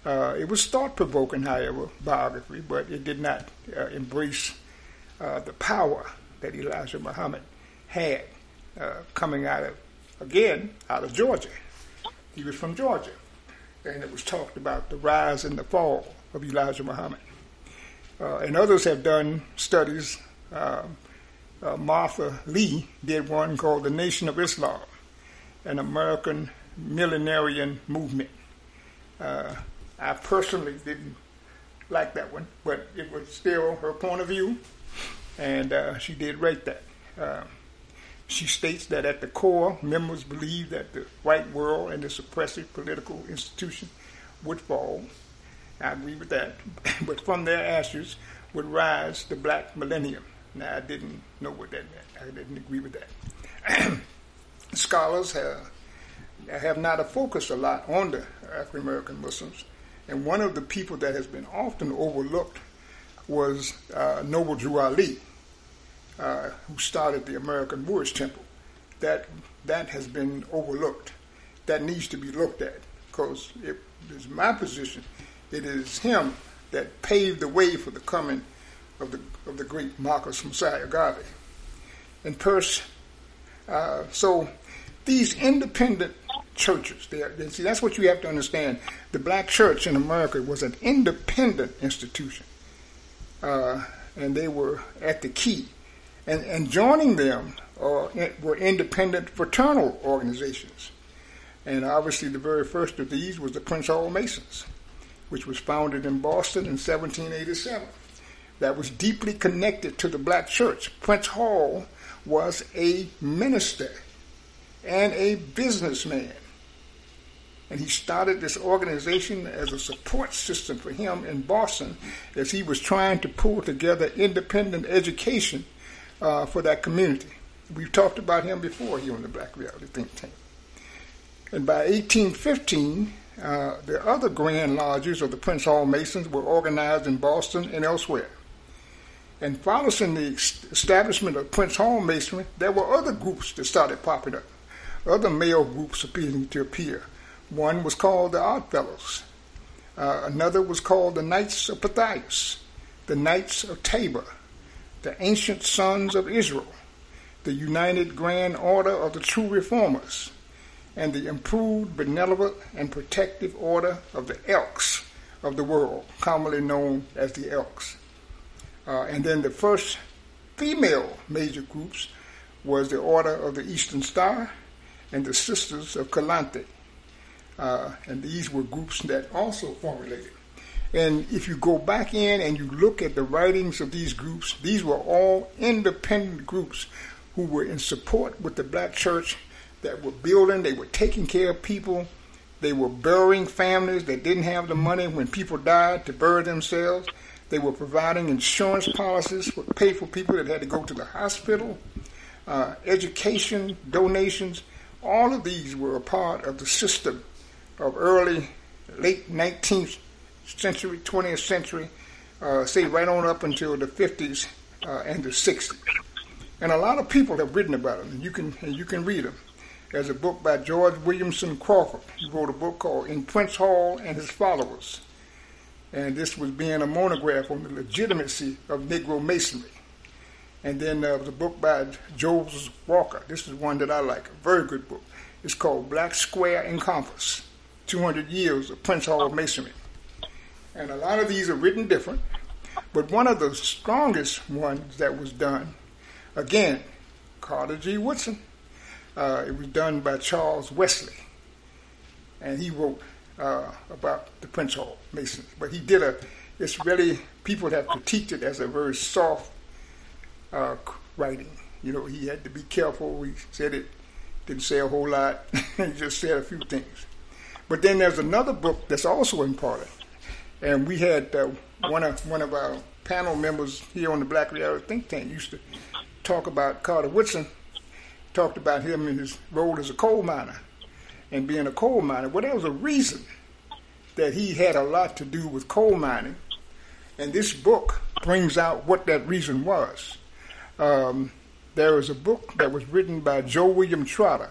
Uh, it was thought provoking, however, biography, but it did not uh, embrace uh, the power that Elijah Muhammad had uh, coming out of, again, out of Georgia. He was from Georgia. And it was talked about the rise and the fall of Elijah Muhammad. Uh, and others have done studies. Uh, uh, Martha Lee did one called The Nation of Islam, an American millenarian movement. Uh, I personally didn't like that one, but it was still her point of view, and uh, she did write that. Uh, she states that at the core, members believe that the white world and its oppressive political institution would fall, I agree with that. but from their ashes would rise the black millennium. Now, I didn't know what that meant. I didn't agree with that. Scholars have, have not focused a lot on the African American Muslims. And one of the people that has been often overlooked was uh, Noble Drew Ali, uh, who started the American Moorish Temple. That, that has been overlooked. That needs to be looked at because it is my position it is him that paved the way for the coming of the, of the great Marcus Mosiah Garvey. And Peirce, uh, so these independent churches, see, that's what you have to understand. The black church in America was an independent institution, uh, and they were at the key. And, and joining them uh, were independent fraternal organizations. And obviously, the very first of these was the Prince Hall Masons which was founded in Boston in 1787, that was deeply connected to the black church. Prince Hall was a minister and a businessman. And he started this organization as a support system for him in Boston as he was trying to pull together independent education uh, for that community. We've talked about him before here on the Black Reality Think Tank. And by 1815, uh, the other Grand Lodges of the Prince Hall Masons were organized in Boston and elsewhere. And following the establishment of Prince Hall Masonry, there were other groups that started popping up, other male groups appearing to appear. One was called the Oddfellows. Uh, another was called the Knights of Pythias, the Knights of Tabor, the Ancient Sons of Israel, the United Grand Order of the True Reformers, and the Improved Benevolent and Protective Order of the Elks of the world, commonly known as the Elks. Uh, and then the first female major groups was the Order of the Eastern Star and the Sisters of Calanthe. Uh, and these were groups that also formulated. And if you go back in and you look at the writings of these groups, these were all independent groups who were in support with the black church that were building, they were taking care of people, they were burying families that didn't have the money when people died to bury themselves. They were providing insurance policies for pay for people that had to go to the hospital, uh, education, donations. All of these were a part of the system of early, late 19th century, 20th century, uh, say right on up until the 50s uh, and the 60s. And a lot of people have written about them, you can you can read them. There's a book by George Williamson Crawford. He wrote a book called In Prince Hall and His Followers. And this was being a monograph on the legitimacy of Negro Masonry. And then there was a book by Joseph Walker. This is one that I like, a very good book. It's called Black Square and Compass 200 Years of Prince Hall Masonry. And a lot of these are written different, but one of the strongest ones that was done, again, Carter G. Woodson, uh, it was done by Charles Wesley, and he wrote uh, about the Prince Hall Masons. But he did a, it's really, people have critiqued it as a very soft uh, writing. You know, he had to be careful. He said it didn't say a whole lot. he just said a few things. But then there's another book that's also important, and we had uh, one of one of our panel members here on the Black Reality Think Tank used to talk about Carter Woodson talked about him in his role as a coal miner and being a coal miner. Well, there was a reason that he had a lot to do with coal mining, and this book brings out what that reason was. Um, there was a book that was written by Joe William Trotter,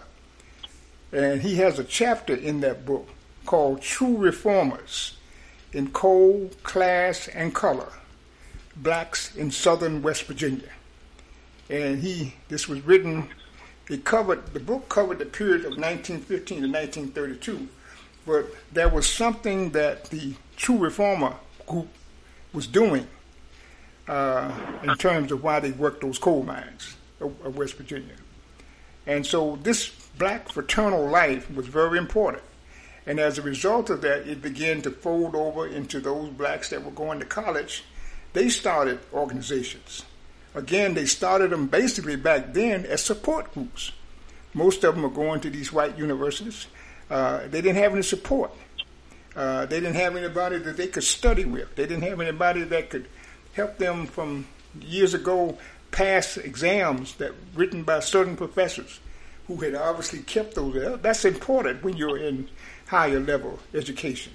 and he has a chapter in that book called True Reformers in Coal, Class, and Color Blacks in Southern West Virginia. And he, this was written it covered the book covered the period of 1915 to 1932, but there was something that the True Reformer group was doing uh, in terms of why they worked those coal mines of, of West Virginia, and so this black fraternal life was very important. And as a result of that, it began to fold over into those blacks that were going to college. They started organizations Again, they started them basically back then as support groups. Most of them are going to these white universities. Uh, they didn't have any support. Uh, they didn't have anybody that they could study with. They didn't have anybody that could help them from years ago pass exams that written by certain professors who had obviously kept those. That's important when you're in higher level education.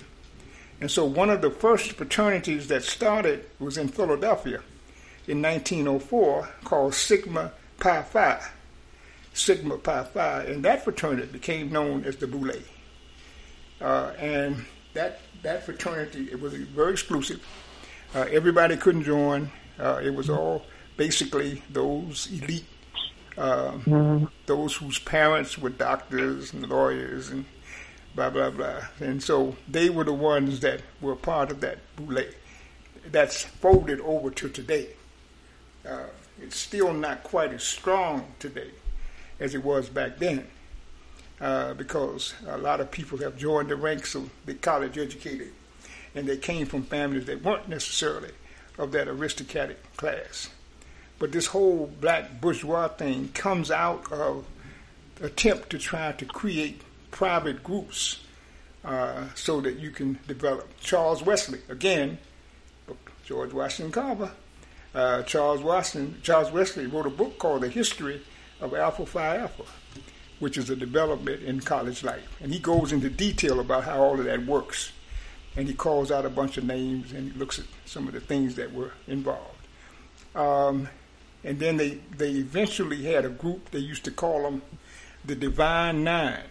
And so one of the first fraternities that started was in Philadelphia in 1904 called Sigma Pi Phi. Sigma Pi Phi, and that fraternity became known as the Boule. Uh, and that that fraternity it was very exclusive. Uh, everybody couldn't join. Uh, it was all basically those elite, mm-hmm. those whose parents were doctors and lawyers and blah blah blah. And so they were the ones that were part of that Boule. That's folded over to today uh, it's still not quite as strong today as it was back then. Uh, because a lot of people have joined the ranks of the college educated, and they came from families that weren't necessarily of that aristocratic class. But this whole black bourgeois thing comes out of attempt to try to create private groups uh, so that you can develop. Charles Wesley, again, George Washington Carver, uh, Charles Washington, Charles Wesley wrote a book called The History of Alpha Phi Alpha, which is a development in college life, and he goes into detail about how all of that works, and he calls out a bunch of names and he looks at some of the things that were involved. Um, and then they they eventually had a group. They used to call them the Divine Nine,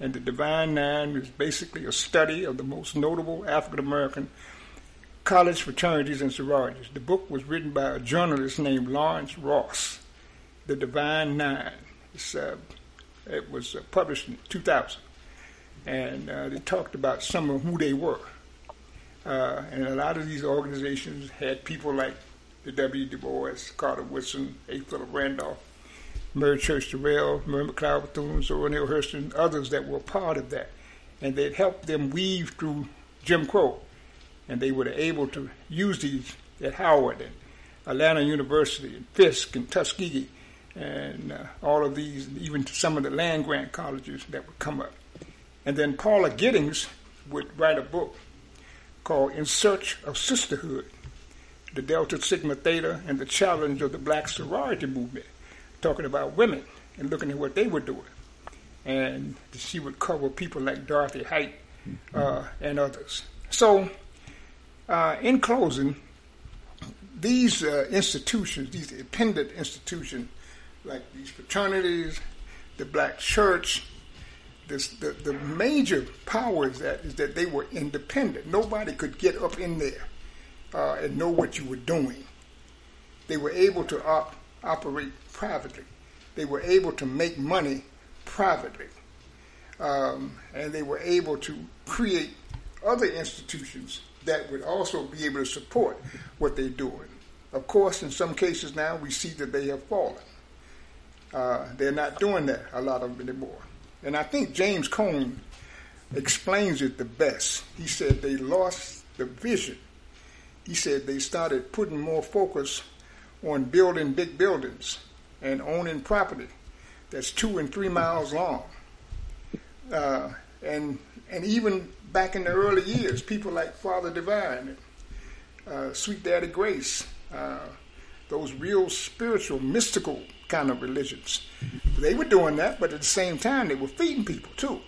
and the Divine Nine is basically a study of the most notable African American college fraternities and sororities. The book was written by a journalist named Lawrence Ross, The Divine Nine. Uh, it was uh, published in 2000. And uh, they talked about some of who they were. Uh, and a lot of these organizations had people like the W. Du Bois, Carter Woodson, A. Philip Randolph, Mary Church Terrell, Mary McLeod Bethune, Zora Neale Hurston, others that were part of that. And they'd helped them weave through Jim Crow and they were able to use these at Howard and Atlanta University and Fisk and Tuskegee and uh, all of these, even to some of the land grant colleges that would come up. And then Paula Giddings would write a book called In Search of Sisterhood, the Delta Sigma Theta and the challenge of the black sorority movement, talking about women and looking at what they were doing. And she would cover people like Dorothy Height uh, and others. So uh, in closing, these uh, institutions, these dependent institutions, like these fraternities, the black church, this, the, the major power is that, is that they were independent. Nobody could get up in there uh, and know what you were doing. They were able to op- operate privately. They were able to make money privately. Um, and they were able to create other institutions that would also be able to support what they're doing. Of course, in some cases now we see that they have fallen. Uh, they're not doing that, a lot of them anymore. And I think James Cone explains it the best. He said they lost the vision. He said they started putting more focus on building big buildings and owning property that's two and three miles long. Uh, and and even back in the early years, people like Father Divine, uh, Sweet Daddy Grace, uh, those real spiritual, mystical kind of religions. They were doing that, but at the same time, they were feeding people too,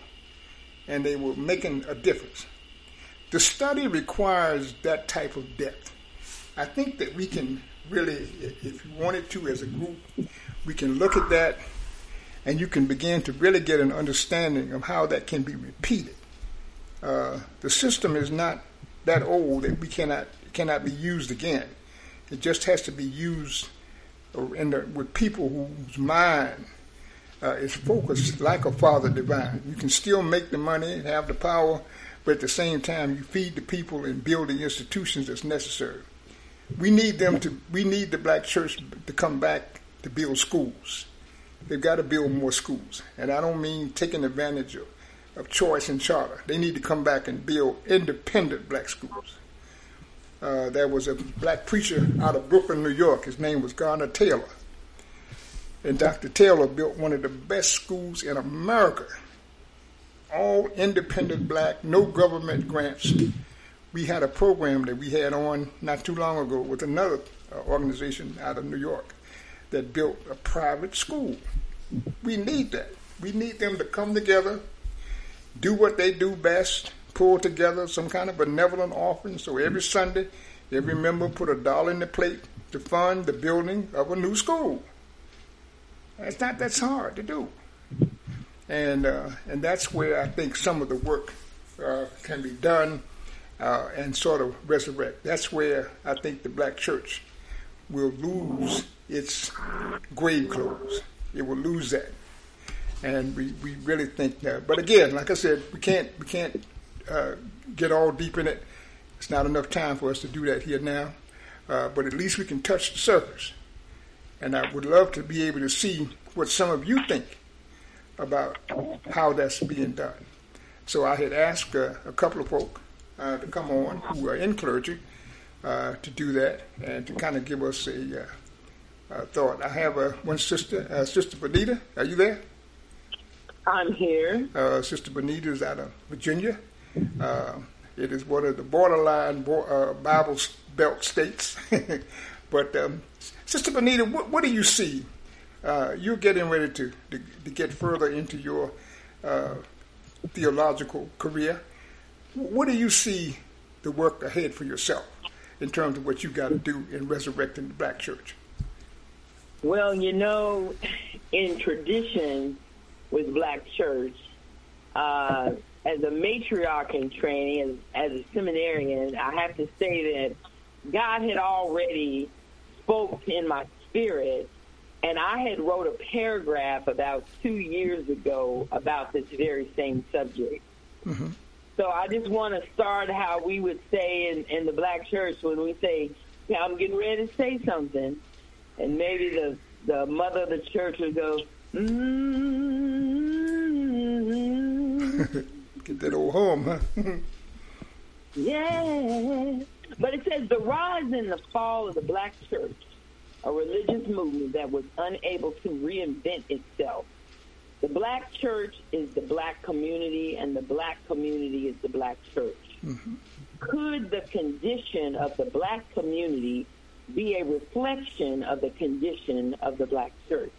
and they were making a difference. The study requires that type of depth. I think that we can really, if you wanted to as a group, we can look at that and you can begin to really get an understanding of how that can be repeated uh, the system is not that old that we cannot cannot be used again. It just has to be used the, with people whose mind uh, is focused like a Father Divine. You can still make the money and have the power, but at the same time, you feed the people and build the institutions that's necessary. We need them to. We need the black church to come back to build schools. They've got to build more schools, and I don't mean taking advantage of of choice and charter. They need to come back and build independent black schools. Uh, there was a black preacher out of Brooklyn, New York. His name was Gardner Taylor. And Dr. Taylor built one of the best schools in America. All independent black, no government grants. We had a program that we had on not too long ago with another uh, organization out of New York that built a private school. We need that. We need them to come together do what they do best, pull together some kind of benevolent offering. So every Sunday, every member put a dollar in the plate to fund the building of a new school. That's not that's hard to do, and uh, and that's where I think some of the work uh, can be done uh, and sort of resurrect. That's where I think the black church will lose its grave clothes. It will lose that and we, we really think that. But again, like I said, we can't we can't uh, get all deep in it. It's not enough time for us to do that here now. Uh, but at least we can touch the surface, and I would love to be able to see what some of you think about how that's being done. So I had asked uh, a couple of folk uh, to come on who are in clergy uh, to do that and to kind of give us a uh, thought. I have one sister, Sister Benita. Are you there? I'm here. Uh, Sister Benita is out of Virginia. Uh, it is one of the borderline bo- uh, Bible Belt states. But um, Sister Benita, what, what do you see? Uh, you're getting ready to, to, to get further into your uh, theological career. What do you see the work ahead for yourself in terms of what you got to do in resurrecting the black church? Well, you know, in tradition with black church, uh, as a matriarch in training, as, as a seminarian, I have to say that God had already spoke in my spirit, and I had wrote a paragraph about two years ago about this very same subject. Mm-hmm. So I just want to start how we would say in, in the black church when we say, yeah, I'm getting ready to say something. And maybe the, the mother of the church would go, mm-hmm. Get that old home, huh? yeah. But it says the rise and the fall of the black church, a religious movement that was unable to reinvent itself. The black church is the black community, and the black community is the black church. Mm-hmm. Could the condition of the black community be a reflection of the condition of the black church?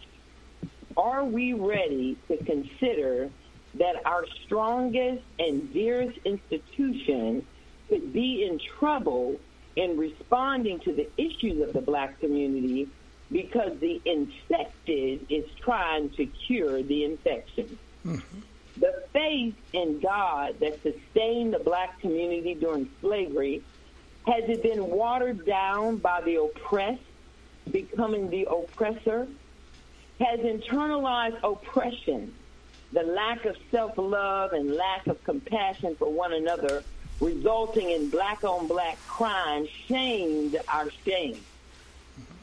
Are we ready to consider that our strongest and dearest institution could be in trouble in responding to the issues of the black community because the infected is trying to cure the infection. Mm-hmm. The faith in God that sustained the black community during slavery has it been watered down by the oppressed becoming the oppressor? Has internalized oppression, the lack of self-love and lack of compassion for one another resulting in black on black crime shamed our shame.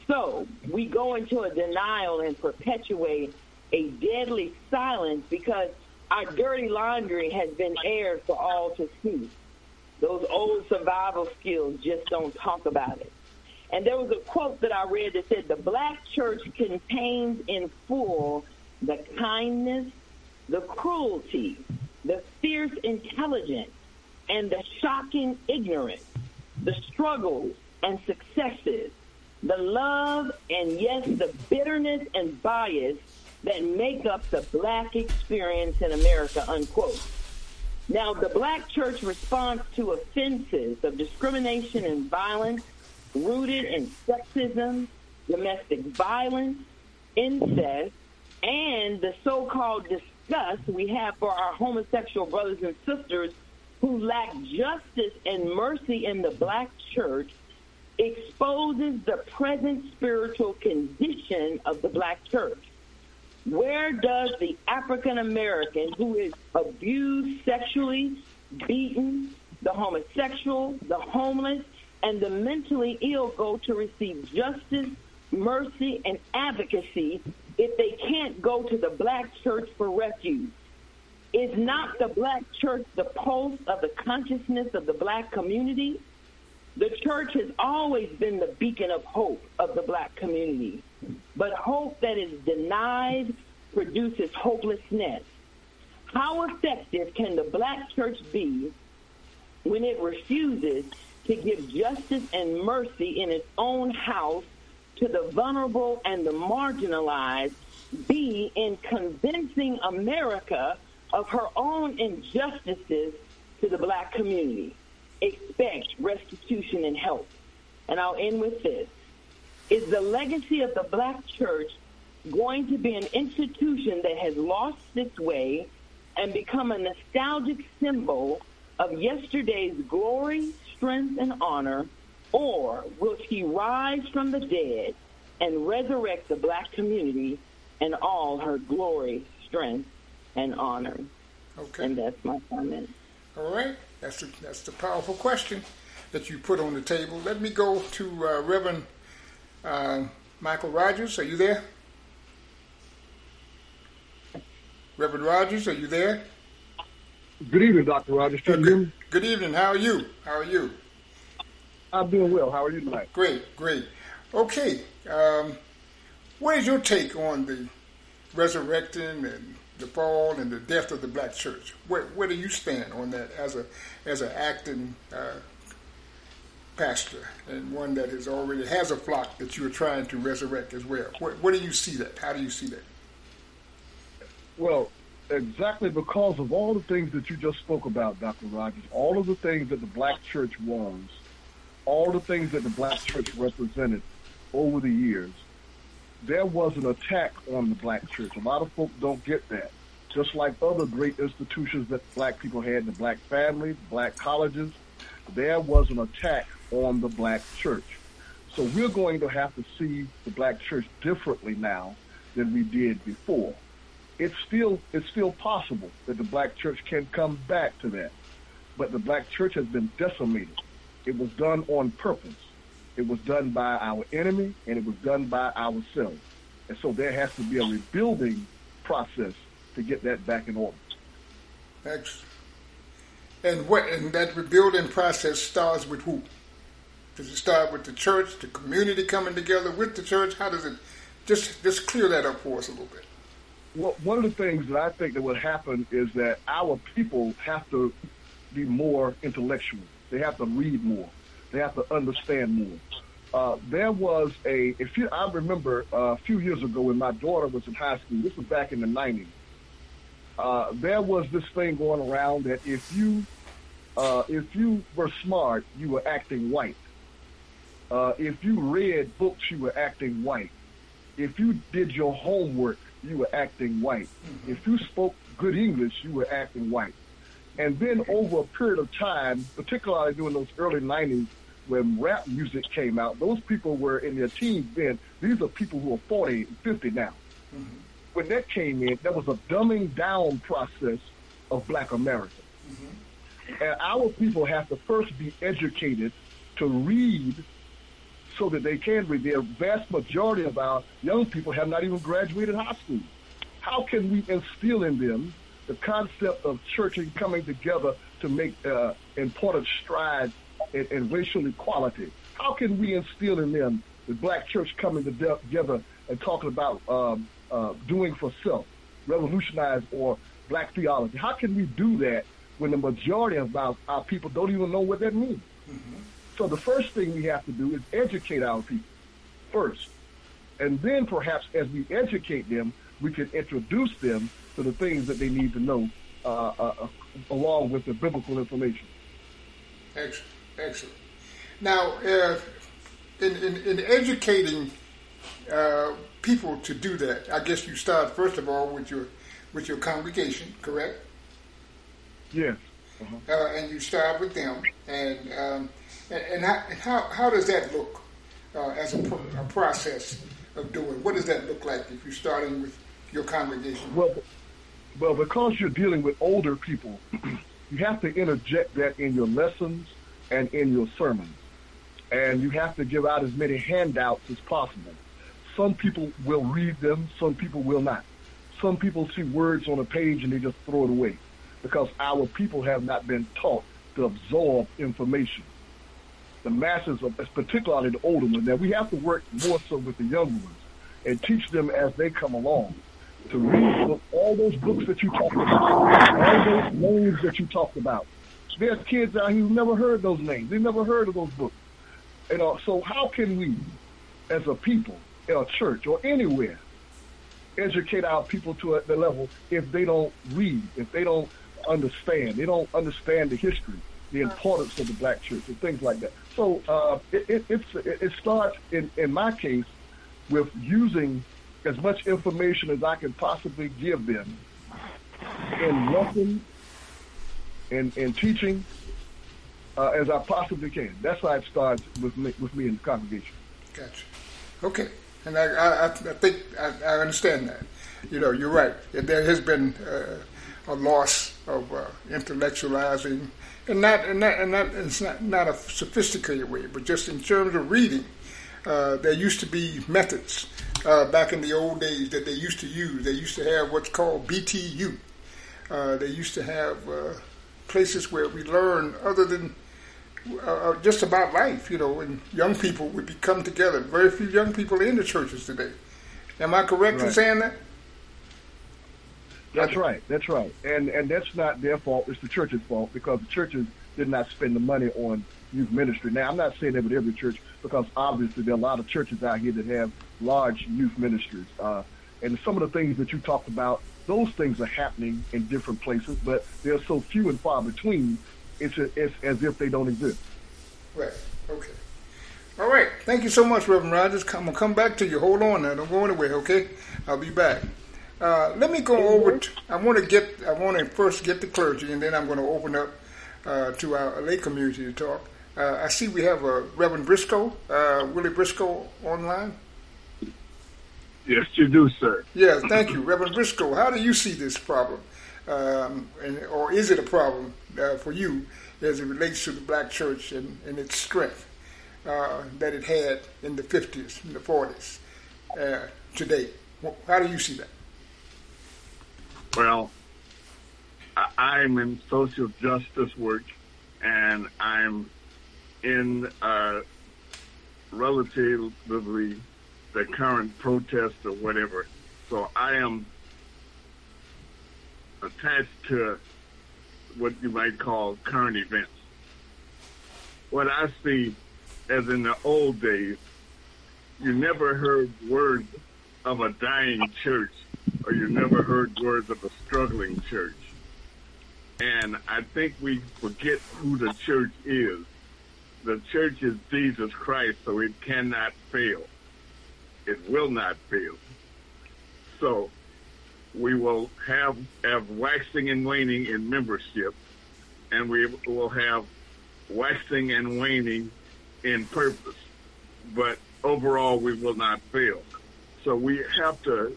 So we go into a denial and perpetuate a deadly silence because our dirty laundry has been aired for all to see. Those old survival skills just don't talk about it. And there was a quote that I read that said, the black church contains in full the kindness, the cruelty, the fierce intelligence, and the shocking ignorance, the struggles and successes, the love and yes, the bitterness and bias that make up the black experience in America, unquote. Now, the black church response to offenses of discrimination and violence rooted in sexism, domestic violence, incest, and the so-called disgust we have for our homosexual brothers and sisters who lack justice and mercy in the black church exposes the present spiritual condition of the black church. Where does the African American who is abused sexually, beaten, the homosexual, the homeless, and the mentally ill go to receive justice, mercy, and advocacy if they can't go to the black church for refuge? Is not the black church the pulse of the consciousness of the black community? The church has always been the beacon of hope of the black community. But hope that is denied produces hopelessness. How effective can the black church be when it refuses to give justice and mercy in its own house to the vulnerable and the marginalized, be in convincing America of her own injustices to the black community? expect restitution and help. And I'll end with this. Is the legacy of the black church going to be an institution that has lost its way and become a nostalgic symbol of yesterday's glory, strength, and honor, or will she rise from the dead and resurrect the black community and all her glory, strength, and honor? Okay. And that's my comment. All right. That's the, that's the powerful question that you put on the table. Let me go to uh, Reverend uh, Michael Rogers. Are you there? Reverend Rogers, are you there? Good evening, Dr. Rogers. Can you hear me? Good evening. How are you? How are you? I'm doing well. How are you tonight? Great, great. Okay. Um, what is your take on the resurrecting and the fall and the death of the black church? Where, where do you stand on that as a as an acting uh, pastor and one that has already has a flock that you are trying to resurrect as well. Where, where do you see that? How do you see that? Well, exactly because of all the things that you just spoke about, Dr. Rogers, all of the things that the black church was, all the things that the black church represented over the years, there was an attack on the black church. A lot of folks don't get that. Just like other great institutions that black people had, the black family, black colleges, there was an attack on the black church. So we're going to have to see the black church differently now than we did before. It's still it's still possible that the black church can come back to that. But the black church has been decimated. It was done on purpose. It was done by our enemy and it was done by ourselves. And so there has to be a rebuilding process to get that back in order. Excellent. And what and that rebuilding process starts with who? Does it start with the church, the community coming together with the church? How does it just just clear that up for us a little bit? Well, one of the things that I think that would happen is that our people have to be more intellectual. They have to read more. They have to understand more. Uh, there was a, if you, I remember uh, a few years ago when my daughter was in high school. This was back in the '90s. Uh, there was this thing going around that if you, uh, if you were smart, you were acting white. Uh, if you read books, you were acting white. If you did your homework, you were acting white. Mm-hmm. If you spoke good English, you were acting white. And then over a period of time, particularly during those early 90s, when rap music came out, those people were in their teens then. These are people who are 40 50 now. Mm-hmm. When that came in, there was a dumbing down process of black America. Mm-hmm. And our people have to first be educated to read so that they can read. The vast majority of our young people have not even graduated high school. How can we instill in them the concept of church and coming together to make uh, important strides in, in, racial equality? How can we instill in them the black church coming together and talking about um, uh, doing for self, revolutionize or black theology? How can we do that when the majority of our, our people don't even know what that means? Mm-hmm. So the first thing we have to do is educate our people first. And then perhaps as we educate them, we can introduce them to the things that they need to know uh, uh, uh along with the biblical information. Excellent. Excellent. Now, uh, in, in, in, educating uh, people to do that, I guess you start first of all with your with your congregation, correct? Yes. Uh-huh. Uh, and you start with them, and um, and, and, how, and how, how does that look uh, as a, pro- a, process of doing? What does that look like if you're starting with your congregation? Well, well, because you're dealing with older people, you have to interject that in your lessons and in your sermons. And you have to give out as many handouts as possible. Some people will read them, some people will not. Some people see words on a page and they just throw it away because our people have not been taught to absorb information the masses, of, particularly the older ones. Now we have to work more so with the younger ones and teach them as they come along to read all those books that you talked about, all those names that you talked about. There's kids out here who've never heard those names. They've never heard of those books. You know, so how can we, as a people, a church or anywhere, educate our people to the level if they don't read, if they don't understand, they don't understand the history, the importance of the black church, and things like that. So uh, it, it, it starts, in, in my case, with using as much information as I can possibly give them in lessons, in, in teaching, uh, as I possibly can. That's how it starts with me, with me in the congregation. Gotcha. Okay. And I, I, I think I, I, understand that. You know, you're right. There has been uh, a loss of uh, intellectualizing and not and not and not it's not not a sophisticated way, but just in terms of reading. Uh, there used to be methods uh, back in the old days that they used to use. They used to have what's called BTU. Uh, they used to have uh, places where we learn other than uh, uh, just about life, you know, and young people would be come together. Very few young people in the churches today. Am I correct right. in saying that? That's right. That's right. And and that's not their fault. It's the church's fault because the churches did not spend the money on youth ministry. Now, I'm not saying that with every church because obviously there are a lot of churches out here that have large youth ministries. Uh, and some of the things that you talked about, those things are happening in different places, but they're so few and far between. It's, a, it's as if they don't exist. Right. Okay. All right. Thank you so much, Reverend Rogers. I'm gonna come back to you. Hold on now. Don't go anywhere. Okay. I'll be back. Uh, let me go over. To, I want to get. I want to first get the clergy, and then I'm going to open up uh, to our lay community to talk. Uh, I see we have uh, Reverend Briscoe, uh, Willie Briscoe, online. Yes, you do, sir. Yes, thank you, Reverend Briscoe. How do you see this problem, um, and, or is it a problem uh, for you as it relates to the black church and, and its strength that it had in the 50s and the 40s today? How do you see that? Well, I'm in social justice work, and I'm in uh, relatively the current protest or whatever. So I am attached to what you might call current events. What I see, as in the old days, you never heard words of a dying church or you never heard words of a struggling church. And I think we forget who the church is. The church is Jesus Christ, so it cannot fail. It will not fail. So we will have, have waxing and waning in membership, and we will have waxing and waning in purpose. But overall, we will not fail. So we have to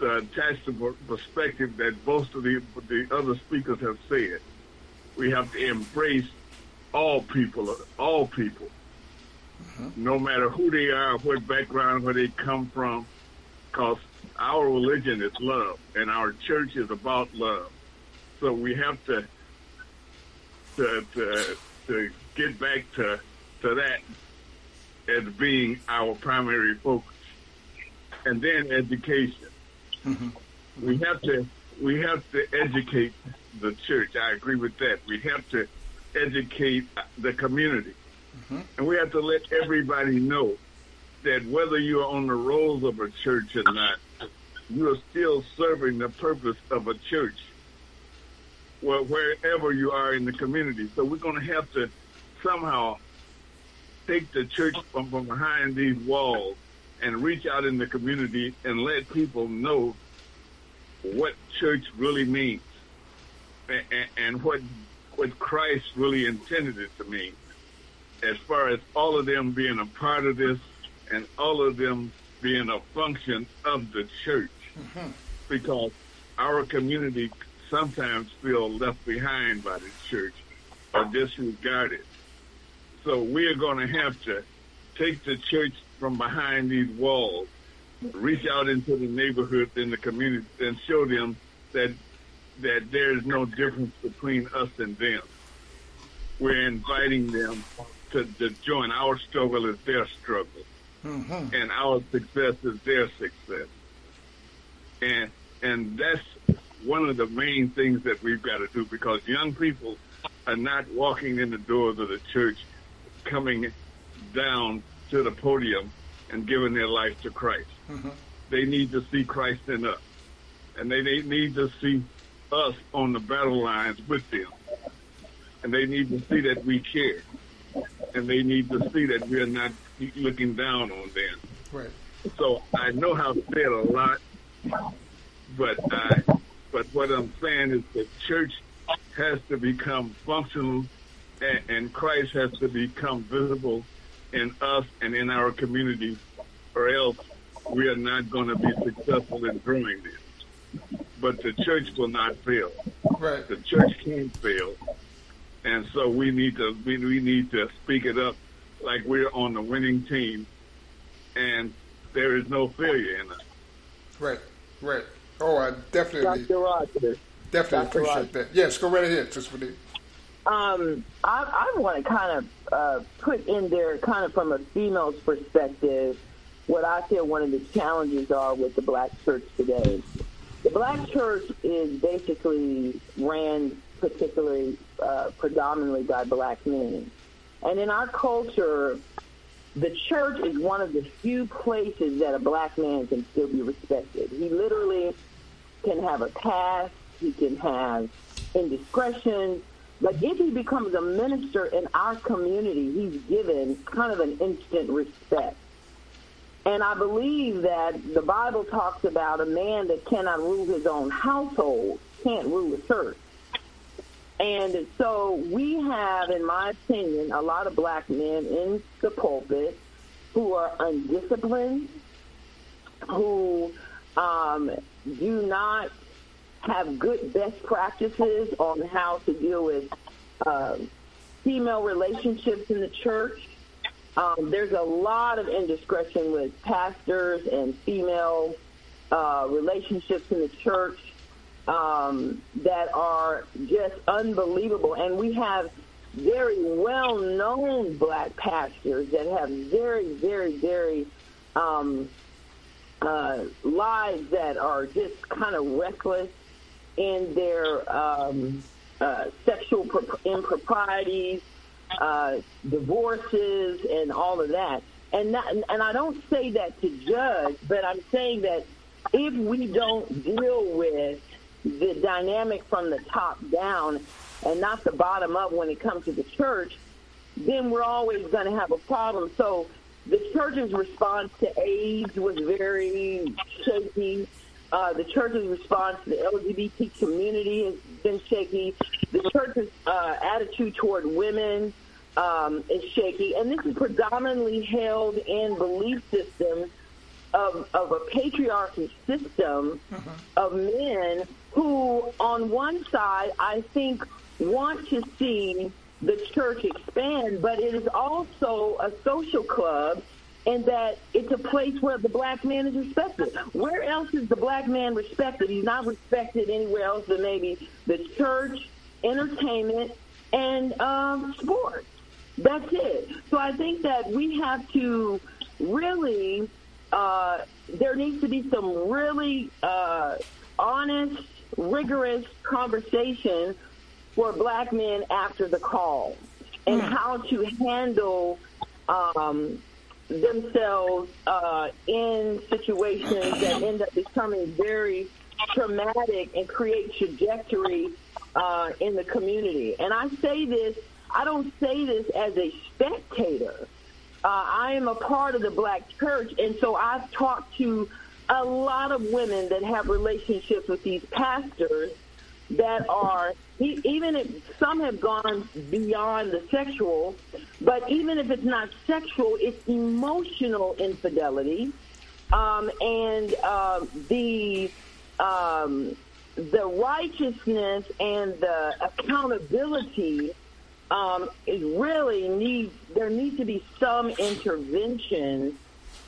attach the perspective that most of the, the other speakers have said. We have to embrace all people, all people, mm-hmm. no matter who they are, what background, where they come from, because our religion is love and our church is about love. So we have to to to, to get back to to that as being our primary focus, and then education. Mm-hmm. We have to we have to educate the church. I agree with that. We have to educate the community, mm-hmm. and we have to let everybody know that whether you're on the rolls of a church or not, you are still serving the purpose of a church. Well, wherever you are in the community, so we're going to have to somehow take the church from, from behind these walls and reach out in the community and let people know what church really means and, and what what Christ really intended it to mean. As far as all of them being a part of this and all of them being a function of the church. Mm-hmm. Because our community sometimes feel left behind by the church or disregarded. So we are going to have to take the church from behind these walls, reach out into the neighborhood and the community and show them that that there is no difference between us and them. We're inviting them to, to join. Our struggle is their struggle. Mm-hmm. And our success is their success. And and that's one of the main things that we've got to do because young people are not walking in the doors of the church coming down to the podium and giving their life to Christ. Mm-hmm. They need to see Christ in us. And they, they need to see us on the battle lines with them. And they need to see that we care. And they need to see that we're not looking down on them. Right. So I know I've said a lot, but I, but what I'm saying is the church has to become functional and, and Christ has to become visible in us and in our community, or else we are not going to be successful in growing this. But the church will not fail. Right. The church can't fail, and so we need to we, we need to speak it up like we're on the winning team, and there is no failure in us. Right. Right. Oh, I definitely, Dr. Rogers. definitely Dr. appreciate Rogers. that. Yes, go right ahead, Sister Benita. Um, I, I want to kind of uh, put in there, kind of from a female's perspective, what I feel one of the challenges are with the black church today. The black church is basically ran particularly, uh, predominantly by black men. And in our culture, the church is one of the few places that a black man can still be respected. He literally can have a past, he can have indiscretions, but if he becomes a minister in our community, he's given kind of an instant respect. And I believe that the Bible talks about a man that cannot rule his own household can't rule a church. And so we have, in my opinion, a lot of black men in the pulpit who are undisciplined, who um, do not have good best practices on how to deal with uh, female relationships in the church. Um, there's a lot of indiscretion with pastors and female uh, relationships in the church um, that are just unbelievable. And we have very well-known black pastors that have very, very, very um, uh, lives that are just kind of reckless in their um, uh, sexual improprieties, uh, divorces, and all of that. And and I don't say that to judge, but I'm saying that if we don't deal with the dynamic from the top down and not the bottom up when it comes to the church, then we're always going to have a problem. So the church's response to AIDS was very shaky. Uh, the church's response to the LGBT community has been shaky. The church's uh, attitude toward women um, is shaky. And this is predominantly held in belief systems of, of a patriarchy system mm-hmm. of men who, on one side, I think want to see the church expand, but it is also a social club and that it's a place where the black man is respected. Where else is the black man respected? He's not respected anywhere else than maybe the church, entertainment, and um, sports. That's it. So I think that we have to really, uh, there needs to be some really uh, honest, rigorous conversation for black men after the call and mm. how to handle um, themselves uh, in situations that end up becoming very traumatic and create trajectory uh, in the community. And I say this, I don't say this as a spectator. Uh, I am a part of the black church, and so I've talked to a lot of women that have relationships with these pastors that are even if some have gone beyond the sexual, but even if it's not sexual, it's emotional infidelity, um, and uh, the um, the righteousness and the accountability um, is really needs there needs to be some intervention,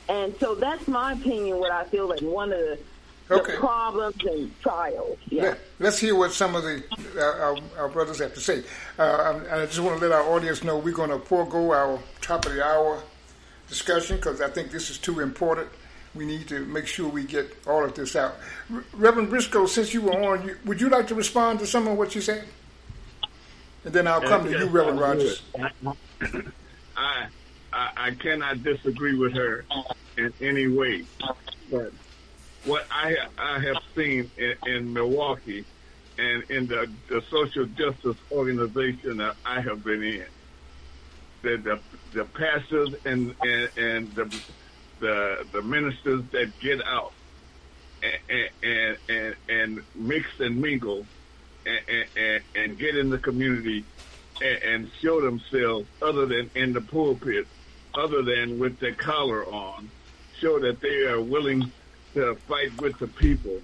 and so that's my opinion. What I feel like one of the okay. the problems and trials. Yeah. Let, us hear what some of the uh, our, our, brothers have to say. Uh, I just want to let our audience know we're going to forego our top of the hour discussion because I think this is too important. We need to make sure we get all of this out. Reverend Briscoe, since you were on, you, would you like to respond to some of what you said? And then I'll come to you, Reverend Rogers. I, I I cannot disagree with her in any way, but what I I have seen in, in Milwaukee and in the, the social justice organization that I have been in. The the, the pastors and, and, and the, the the ministers that get out and and and, and mix and mingle and, and, and get in the community and, and show themselves other than in the pulpit, other than with their collar on, show that they are willing to fight with the people,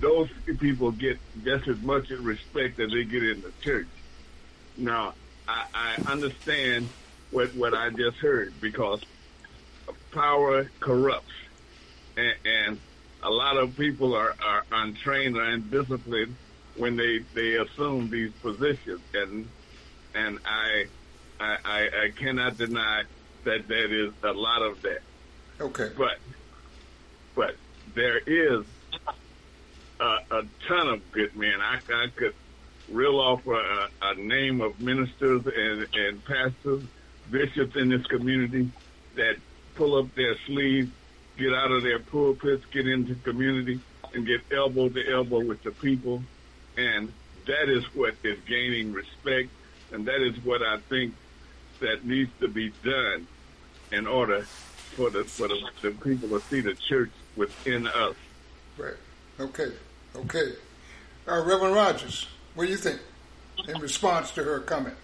those people get just as much respect as they get in the church. Now, I, I understand what what I just heard because power corrupts, and, and a lot of people are, are untrained or undisciplined when they, they assume these positions, and and I, I I cannot deny that there is a lot of that. Okay. But but there is a, a ton of good men. I, I could reel off a, a name of ministers and, and pastors bishops in this community that pull up their sleeves, get out of their pulpits, get into community, and get elbow to elbow with the people. And that is what is gaining respect, and that is what I think that needs to be done in order for the for the, the people to see the church within us. Right. Okay. Okay. Uh, Reverend Rogers, what do you think in response to her comment?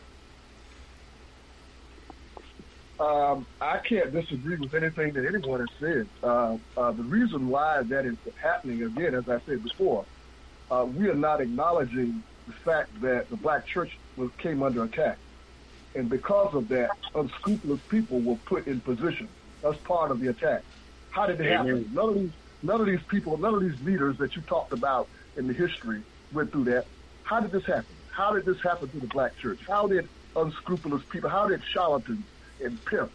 Um, I can't disagree with anything that anyone has said. Uh, uh, the reason why that is happening, again, as I said before, uh, we are not acknowledging the fact that the black church was, came under attack. And because of that, unscrupulous people were put in position. That's part of the attack. How did it happen? None of these, none of these people, none of these leaders that you talked about in the history went through that. How did this happen? How did this happen to the black church? How did unscrupulous people, how did charlatans and pimps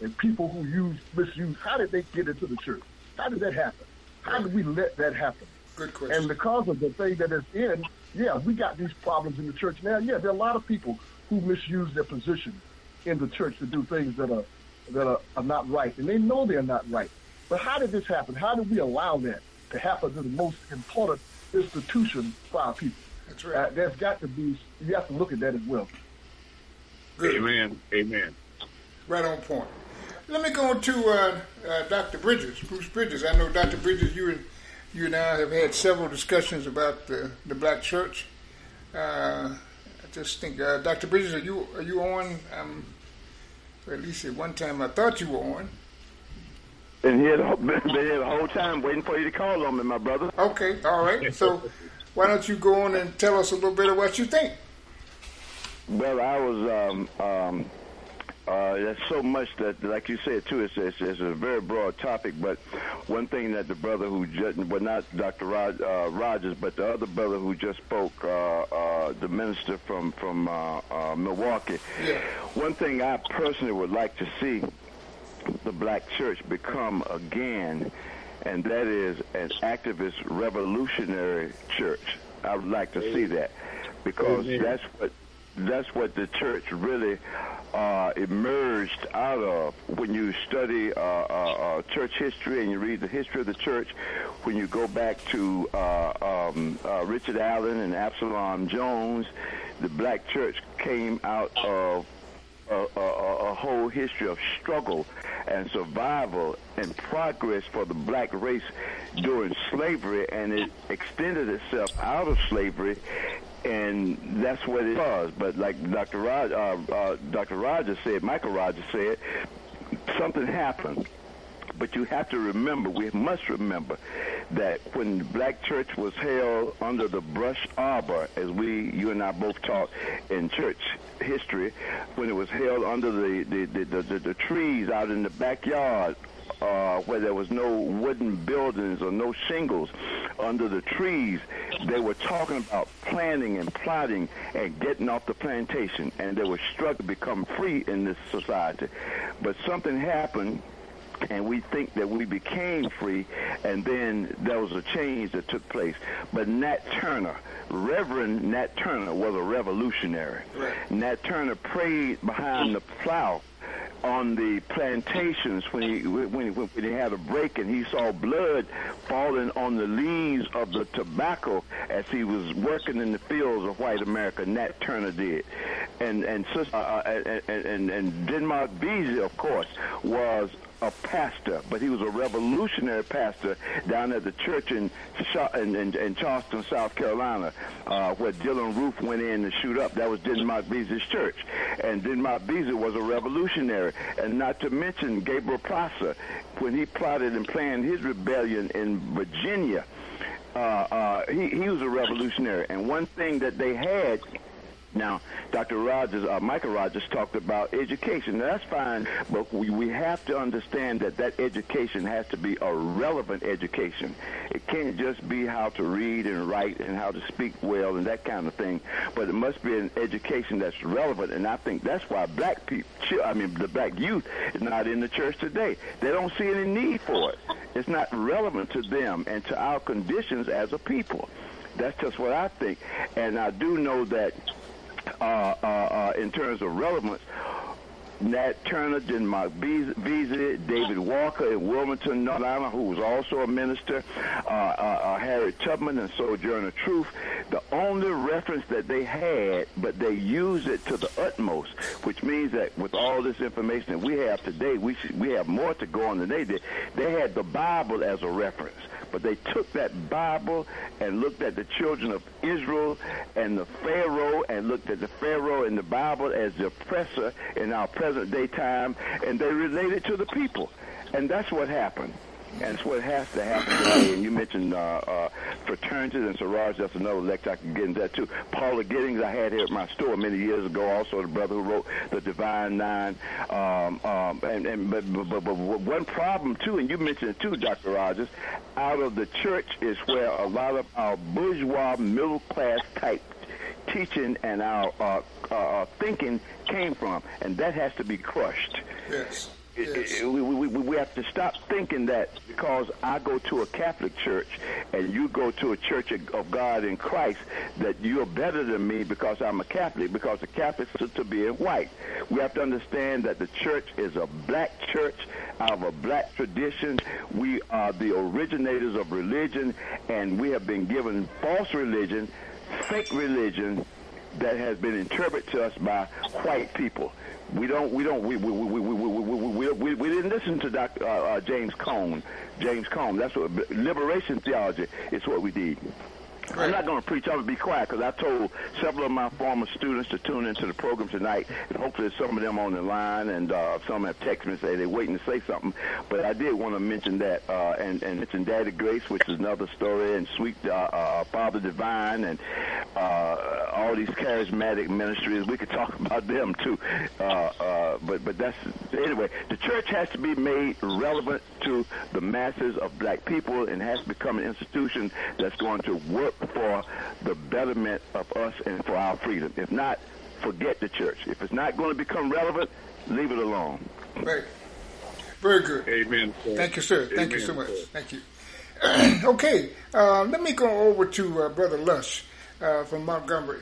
and people who use misuse, how did they get into the church? How did that happen? How did we let that happen? Good question. And because of the thing that is in, yeah, we got these problems in the church now. Yeah, there are a lot of people who misuse their position in the church to do things that are that are, are not right, and they know they're not right. But how did this happen? How did we allow that to happen to the most important institution for our people? That's right. Uh, there's got to be. You have to look at that as well. Good. Amen. Amen. Right on point. Let me go to uh, uh, Dr. Bridges, Bruce Bridges. I know Dr. Bridges, you and you and I have had several discussions about the, the black church. Uh, I just think, uh, Dr. Bridges, are you are you on? Um, at least at one time, I thought you were on. Been here, the, been here the whole time waiting for you to call on me, my brother. Okay, all right. So why don't you go on and tell us a little bit of what you think? Well, I was. Um, um, uh, there's so much that, like you said too, it's, it's, it's a very broad topic. But one thing that the brother who just, well, not Dr. Rod, uh, Rogers, but the other brother who just spoke, uh, uh, the minister from from uh, uh, Milwaukee. Yeah. One thing I personally would like to see the black church become again, and that is an activist revolutionary church. I would like to see that because Amen. that's what that's what the church really uh, emerged out of when you study uh, uh, uh, church history and you read the history of the church. When you go back to uh, um, uh, Richard Allen and Absalom Jones, the black church came out of a, a, a whole history of struggle and survival and progress for the black race during slavery, and it extended itself out of slavery, and that's what it was. But like Dr. Rod, uh, uh, Dr. Rogers said, Michael Rogers said, something happened. But you have to remember, we must remember, that when black church was held under the brush arbor, as we, you and I both taught in church history, when it was held under the, the, the, the, the, the trees out in the backyard, uh, where there was no wooden buildings or no shingles under the trees, they were talking about planning and plotting and getting off the plantation, and they were struggling to become free in this society. But something happened and we think that we became free, and then there was a change that took place. But Nat Turner, Reverend Nat Turner, was a revolutionary. Nat Turner prayed behind the plow on the plantations when he when he, when he had a break and he saw blood falling on the leaves of the tobacco as he was working in the fields of white America. Nat Turner did, and and uh, uh, and, and and Denmark Vesey, of course, was a pastor, but he was a revolutionary pastor down at the church in in, in, in Charleston, South Carolina, uh, where Dylann Roof went in to shoot up. That was Denmark Vesey's church, and Denmark Vesey was a revolutionary, and not to mention Gabriel Prosser, when he plotted and planned his rebellion in Virginia. Uh, uh, he, he was a revolutionary, and one thing that they had now, Dr. Rogers, uh, Michael Rogers talked about education. Now, that's fine, but we, we have to understand that that education has to be a relevant education. It can't just be how to read and write and how to speak well and that kind of thing, but it must be an education that's relevant. And I think that's why black people, I mean, the black youth is not in the church today. They don't see any need for it. It's not relevant to them and to our conditions as a people. That's just what I think. And I do know that in terms of relevance, Nat Turner, Denmark Vesey, David Walker in Wilmington, North Carolina, who was also a minister, uh, uh, uh, Harry Tubman and Sojourner Truth. The only reference that they had, but they used it to the utmost, which means that with all this information that we have today, we should, we have more to go on than they did. They had the Bible as a reference. But they took that Bible and looked at the children of Israel and the Pharaoh and looked at the Pharaoh in the Bible as the oppressor in our present day time, and they related to the people. And that's what happened. And it's what has to happen today. And you mentioned uh, uh, fraternities and sororities. That's another lecture I can get into that too. Paula Giddings I had here at my store many years ago. Also the brother who wrote the Divine Nine. Um, um, and, and but, but, but, but one problem too, and you mentioned it too, Dr. Rogers. Out of the church is where a lot of our bourgeois middle class type teaching and our uh, uh, thinking came from, and that has to be crushed. Yes. Yes. We, we, we have to stop thinking that because I go to a Catholic church and you go to a church of God in Christ, that you're better than me because I'm a Catholic, because the Catholics are to be white. We have to understand that the church is a black church out of a black tradition. We are the originators of religion, and we have been given false religion, fake religion, that has been interpreted to us by white people. We don't. We don't. We we we we we we, we, we, didn't listen to Dr. Uh, uh, James Cone. James Cone. That's what liberation theology is. What we did. I'm not going to preach. I'm going to be quiet because I told several of my former students to tune into the program tonight, and hopefully some of them on the line, and uh, some have texted me and say they're waiting to say something. But I did want to mention that, uh, and, and mention Daddy Grace, which is another story, and Sweet uh, uh, Father Divine, and uh, all these charismatic ministries. We could talk about them too. Uh, uh, but but that's anyway. The church has to be made relevant to the masses of black people, and has to become an institution that's going to work for the betterment of us and for our freedom. If not, forget the church. If it's not going to become relevant, leave it alone. Right. Very good. Amen. Sir. Thank you, sir. Amen, Thank you so much. sir. Thank you. okay, uh, let me go over to uh, Brother Lush uh, from Montgomery.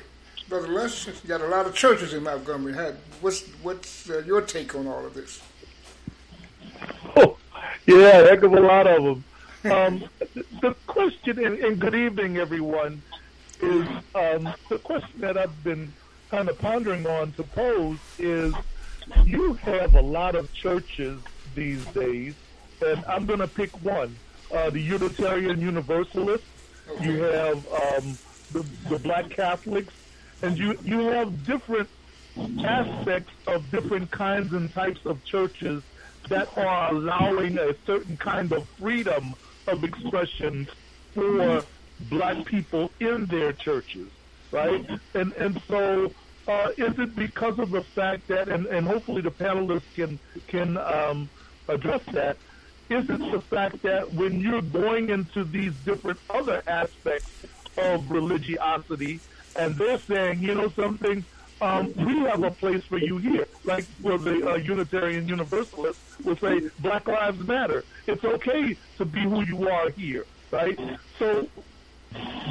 Brother Lush, you got a lot of churches in Montgomery. Had, what's what's uh, your take on all of this? Oh, yeah, heck of a lot of them. Um, the question, and, and good evening, everyone, is um, the question that I've been kind of pondering on to pose is you have a lot of churches these days, and I'm going to pick one. Uh, the Unitarian Universalists, you have um, the, the Black Catholics, and you, you have different aspects of different kinds and types of churches that are allowing a certain kind of freedom of expression for black people in their churches, right? And and so uh, is it because of the fact that, and, and hopefully the panelists can can um, address that, is it the fact that when you're going into these different other aspects of religiosity, and they're saying, you know, something, um, we have a place for you here. Like for the uh, Unitarian Universalists will say, Black Lives Matter. It's okay to be who you are here, right? So,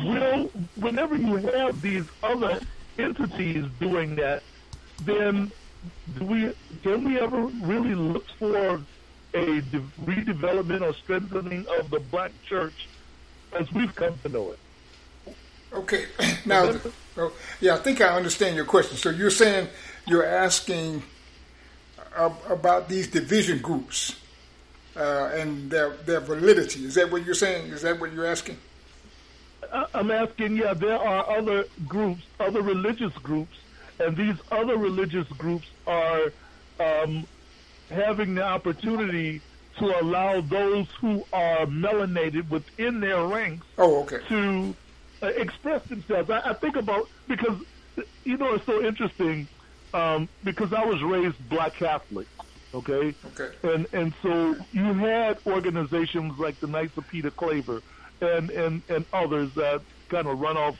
will whenever you have these other entities doing that, then do we can we ever really look for a de- redevelopment or strengthening of the black church as we've come to know it? Okay, now, oh, yeah, I think I understand your question. So you're saying you're asking uh, about these division groups uh, and their their validity. Is that what you're saying? Is that what you're asking? I'm asking, yeah, there are other groups, other religious groups, and these other religious groups are um, having the opportunity to allow those who are melanated within their ranks Oh, okay. to express themselves. I, I think about because you know it's so interesting um, because I was raised black Catholic, okay, Okay. and and so you had organizations like the Knights of Peter Claver and and and others that kind of run off,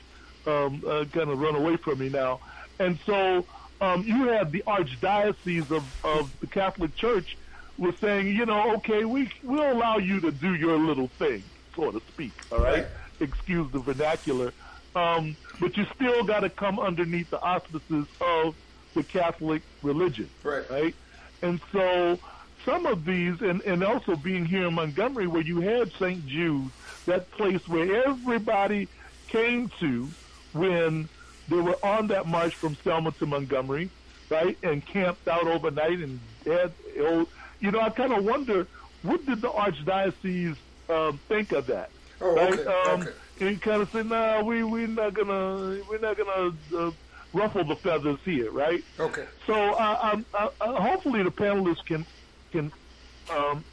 um, uh, kind of run away from me now, and so um, you had the archdiocese of of the Catholic Church was saying, you know, okay, we we'll allow you to do your little thing, so to speak, all right? Excuse the vernacular, um, but you still got to come underneath the auspices of the Catholic religion, Right. right? And so some of these, and, and also being here in Montgomery where you had St. Jude, that place where everybody came to when they were on that march from Selma to Montgomery, right, and camped out overnight and had, you know, I kind of wonder, what did the archdiocese um, think of that? Oh, right? okay, um, okay. He kind of said, "Nah, we we're not gonna we're not gonna uh, ruffle the feathers here, right?" Okay. So uh, uh, uh, hopefully the panelists can can um,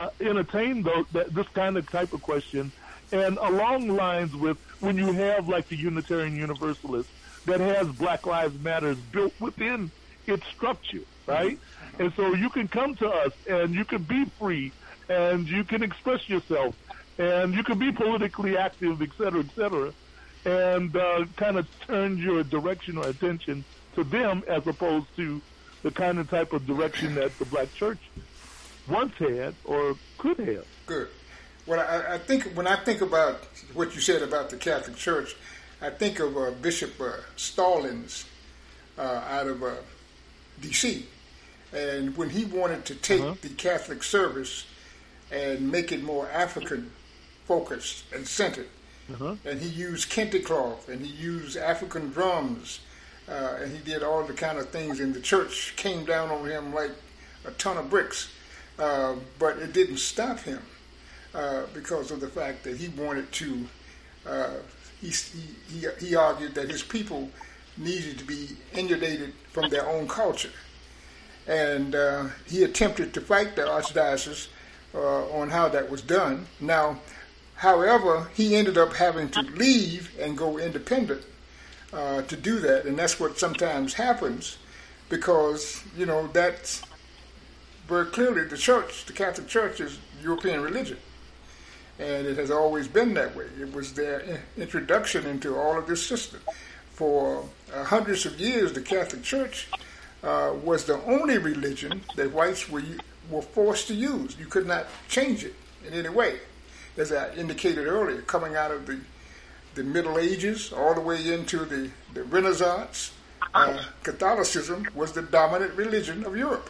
uh, entertain those, that, this kind of type of question, and along lines with when you have like the Unitarian Universalist that has Black Lives Matters built within its structure, right? And so you can come to us and you can be free and you can express yourself and you can be politically active, et cetera, et cetera, and uh, kind of turn your direction or attention to them as opposed to the kind of type of direction that the black church once had or could have. Good. Well, I, I think when I think about what you said about the Catholic Church, I think of uh, Bishop uh, Stallings uh, out of uh, D.C. And when he wanted to take Uh-huh. the Catholic service and make it more African focused and centered, Uh-huh. and he used kente cloth and he used African drums, uh, and he did all the kind of things, and the church came down on him like a ton of bricks. Uh, but it didn't stop him uh, because of the fact that he wanted to. Uh, he, he, he argued that his people needed to be inundated from their own culture, and uh, he attempted to fight the archdiocese uh, on how that was done. Now, however, he ended up having to leave and go independent uh, to do that, and that's what sometimes happens because you know that's very clearly the church, the Catholic Church, is European religion, and it has always been that way. It was their introduction into all of this system. For uh, hundreds of years, the Catholic Church uh, was the only religion that whites were were forced to use. You could not change it in any way, as I indicated earlier, coming out of the the Middle Ages all the way into the, the Renaissance. Uh, Catholicism was the dominant religion of Europe.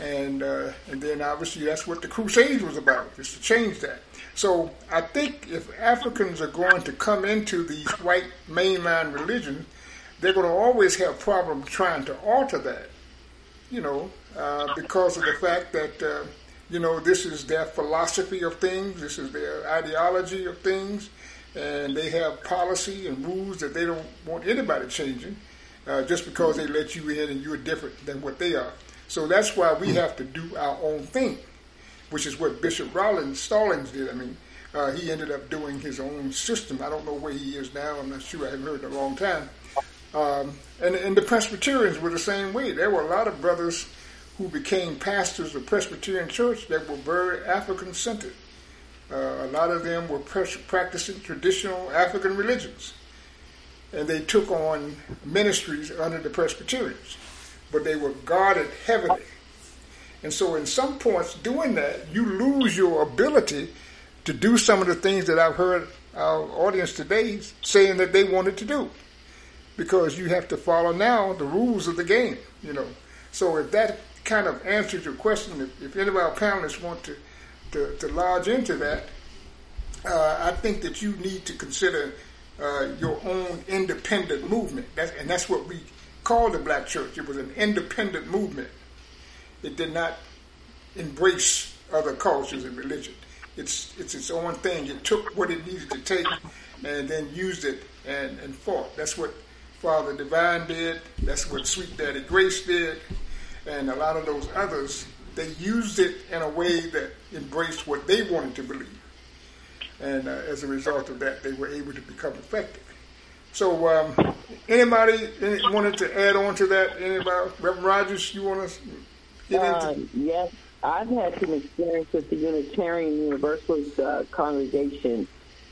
And uh, and then obviously that's what the Crusades was about, is to change that. So I think if Africans are going to come into these white mainline religions, they're going to always have problems trying to alter that, you know, uh, because of the fact that, uh, you know, this is their philosophy of things, this is their ideology of things, and they have policy and rules that they don't want anybody changing uh, just because they let you in and you're different than what they are. So that's why we have to do our own thing, which is what Bishop Rollins Stallings did. I mean, uh, he ended up doing his own system. I don't know where he is now. I'm not sure. I haven't heard in a long time. Um, and, and the Presbyterians were the same way. There were a lot of brothers who became pastors of Presbyterian Church that were very African centered. Uh, a lot of them were practicing traditional African religions. And they took on ministries under the Presbyterians, but they were guarded heavily. And so, in some points, doing that, you lose your ability to do some of the things that I've heard our audience today saying that they wanted to do because you have to follow now the rules of the game, you know. So if that kind of answers your question, if, if any of our panelists want to, to, to lodge into that, uh, I think that you need to consider uh, your own independent movement. That's, and that's what we call the black church. It was an independent movement. It did not embrace other cultures and religion. It's, it's its own thing. It took what it needed to take and then used it and, and fought. That's what Father Divine did. That's what Sweet Daddy Grace did. And a lot of those others, they used it in a way that embraced what they wanted to believe. And uh, as a result of that, they were able to become effective. So, um, anybody any, wanted to add on to that? Anybody? Reverend Rogers, you want to get Uh, into? yes, I've had some experience with the Unitarian Universalist uh, congregation,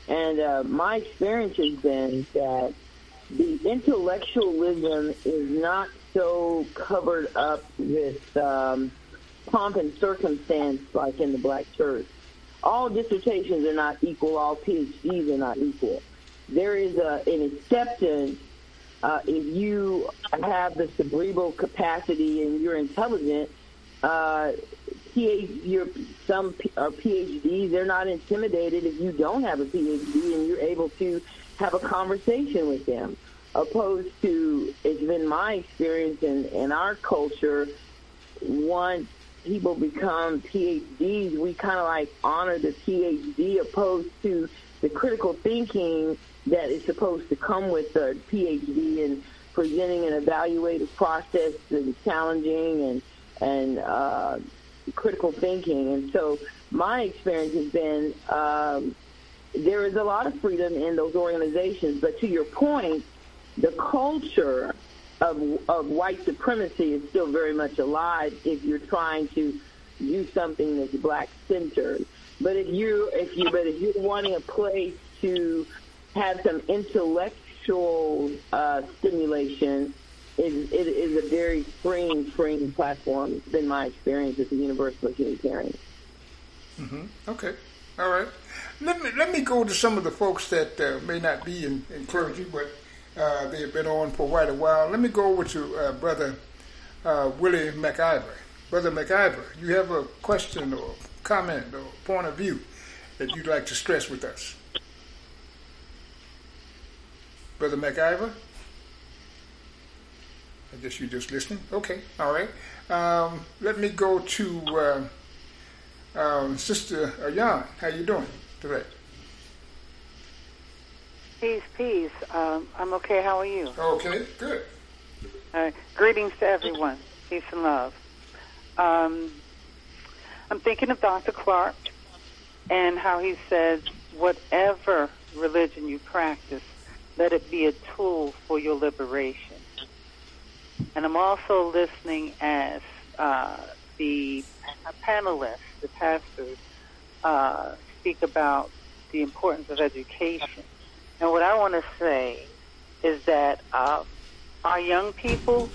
and uh, my experience has been that the intellectualism is not so covered up with um, pomp and circumstance like in the black church. All dissertations are not equal. All PhDs are not equal. There is a, an acceptance uh, if you have the cerebral capacity and you're intelligent, uh, PhD, some are PhDs, they're not intimidated if you don't have a PhD and you're able to have a conversation with them. Opposed to, it's been my experience in, in our culture, once people become PhDs, we kind of like honor the PhD opposed to the critical thinking that is supposed to come with a PhD and presenting an evaluative process and challenging and and uh, critical thinking. And so my experience has been um, there is a lot of freedom in those organizations. But to your point, the culture of, of white supremacy is still very much alive if you're trying to do something that's black centered. But if you if you but if you're wanting a place to have some intellectual uh, stimulation, it, it is a very freeing, freeing platform. It's been my experience as a universal Unitarian. hmm Okay. All right. Let me let me go to some of the folks that uh, may not be in, in clergy, but uh, they have been on for quite a while. Let me go over to uh, Brother uh, Willie McIver. Brother McIver, you have a question or comment or point of view that you'd like to stress with us? Brother McIver? I guess you're just listening. Okay, all right. Um, let me go to uh, um, Sister Ayan. How you doing today? Peace, peace. Um, I'm okay. How are you? Okay, good. Uh, greetings to everyone. Peace and love. Um, I'm thinking of Dr. Clark and how he says, whatever religion you practice, let it be a tool for your liberation. And I'm also listening as uh, the panelists, the pastors, uh, speak about the importance of education. And what I want to say is that uh, our young people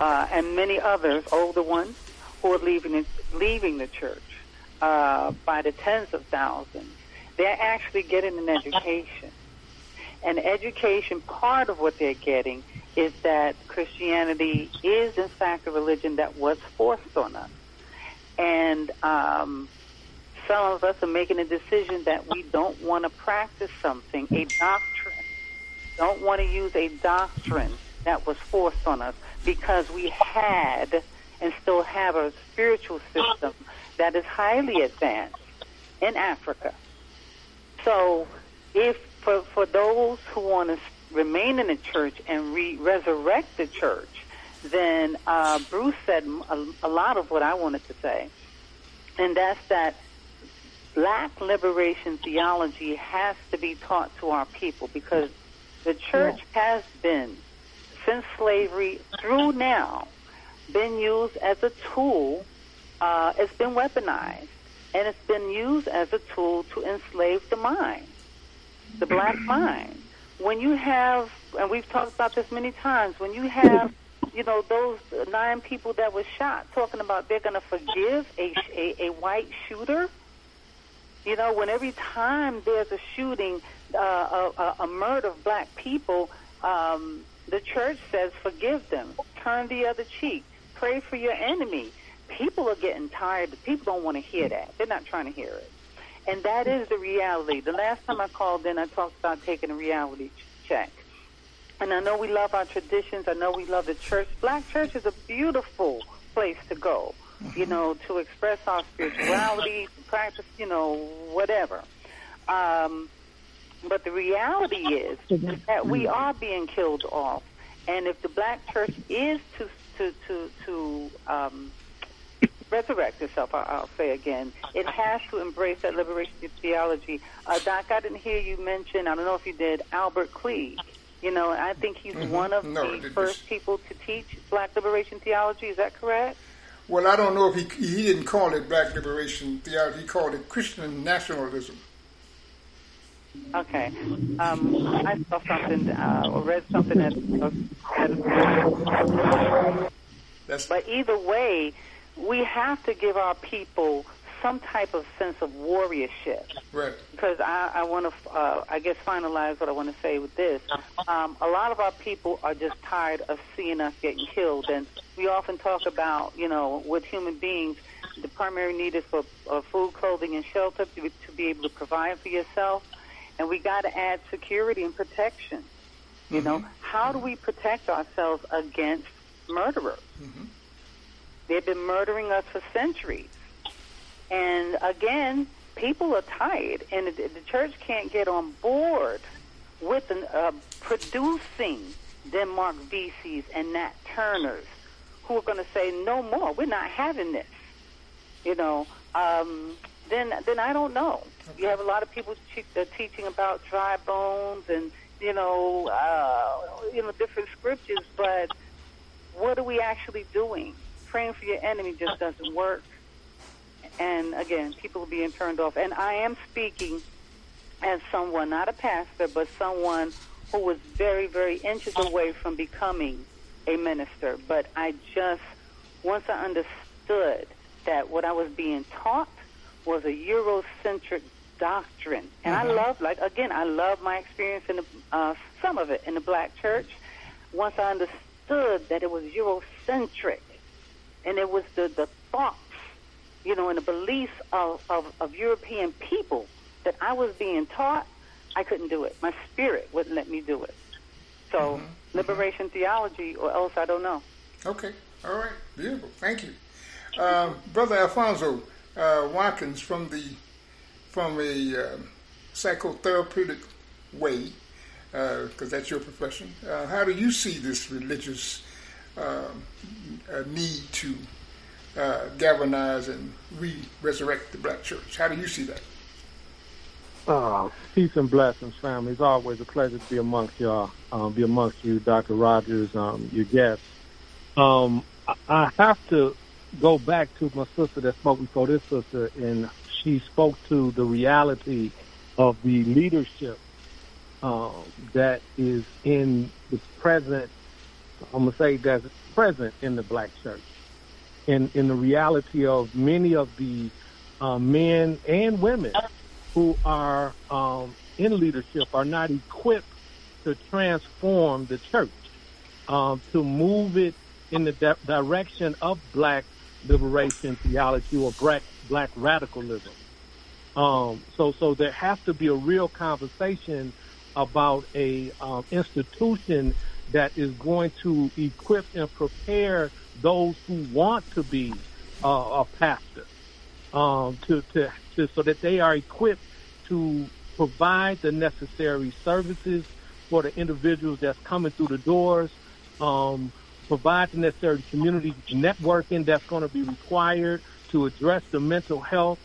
uh, and many others, older ones, who are leaving leaving the church uh, by the tens of thousands, they're actually getting an education. And education, part of what they're getting is that Christianity is, in fact, a religion that was forced on us. And um, some of us are making a decision that we don't want to practice something, a doctrine, don't want to use a doctrine that was forced on us because we had and still have a spiritual system that is highly advanced in Africa. So, if for, for those who want to remain in the church and re- resurrect the church, then uh, Bruce said a, a lot of what I wanted to say, and that's that black liberation theology has to be taught to our people because the church has been, since slavery through now, been used as a tool. Uh, it's been weaponized, and it's been used as a tool to enslave the mind, the black mind. When you have, and we've talked about this many times, when you have, you know, those nine people that were shot, talking about they're going to forgive a, a, a white shooter. You know, when every time there's a shooting, uh, a, a, murder of black people, um, the church says forgive them, turn the other cheek, pray for your enemy. People are getting tired. People don't want to hear that. They're not trying to hear it. And that is the reality. The last time I called in, I talked about taking a reality check. And I know we love our traditions. I know we love the church. Black church is a beautiful place to go, you know, to express our spirituality, to practice, you know, whatever. Um, but the reality is that we are being killed off. And if the black church is to to to to um, resurrect itself, I- I'll say again, it has to embrace that liberation theology. Uh, Doc, I didn't hear you mention. I don't know if you did Albert Cleage. You know, I think he's Mhm. one of No, the first people to teach Black liberation theology. Is that correct? Well, I don't know if he he didn't call it black liberation theology. He called it Christian nationalism. Okay. Um, I saw something uh, or read something that. that but either way, we have to give our people some type of sense of warriorship. Right. Because I, I want to, uh, I guess, finalize what I want to say with this. Um, a lot of our people are just tired of seeing us getting killed, and we often talk about, you know, with human beings, the primary need is for uh, food, clothing, and shelter to, to be able to provide for yourself, and we got to add security and protection. You know, how do we protect ourselves against murderers? They've been murdering us for centuries. And again, people are tired, and the, church can't get on board with an, uh, producing Denmark Veseys and Nat Turners who are going to say, no more, we're not having this. You know, um, then then I don't know. You have a lot of people te- uh, teaching about dry bones and you know, uh, you know, different scriptures, but what are we actually doing? Praying for your enemy just doesn't work. And again, people are being turned off. And I am speaking as someone, not a pastor, but someone who was very, very inches away from becoming a minister. But I just, once I understood that what I was being taught was a Eurocentric doctrine, and I love, like again, I love my experience in the, uh, some of it in the black church. Once I understood that it was Eurocentric, and it was the the thoughts, you know, and the beliefs of, of of European people that I was being taught, I couldn't do it. My spirit wouldn't let me do it. So liberation theology, or else I don't know. Okay. All right. Beautiful. Thank you. Uh, Brother Alfonso uh, Watkins from the from a uh, psychotherapeutic way, because that's your profession. Uh, how do you see this religious um, uh, need to uh, galvanize and re-resurrect the black church? How do you see that? Uh, peace and blessings, family. It's always a pleasure to be amongst y'all, um, be amongst you, Dr. Rogers, um, your guests. Um, I, have to go back to my sister that spoke before this sister, and she spoke to the reality of the leadership uh, that is in the present. I'm gonna say that's present in the black church, in in the reality of many of the uh, men and women who are um, in leadership are not equipped to transform the church, um, to move it in the di- direction of black liberation theology or black black radicalism. Um, so so there has to be a real conversation about a um, institution that is going to equip and prepare those who want to be uh, a pastor um, to, to, to so that they are equipped to provide the necessary services for the individuals that's coming through the doors, um, provide the necessary community networking that's going to be required to address the mental health,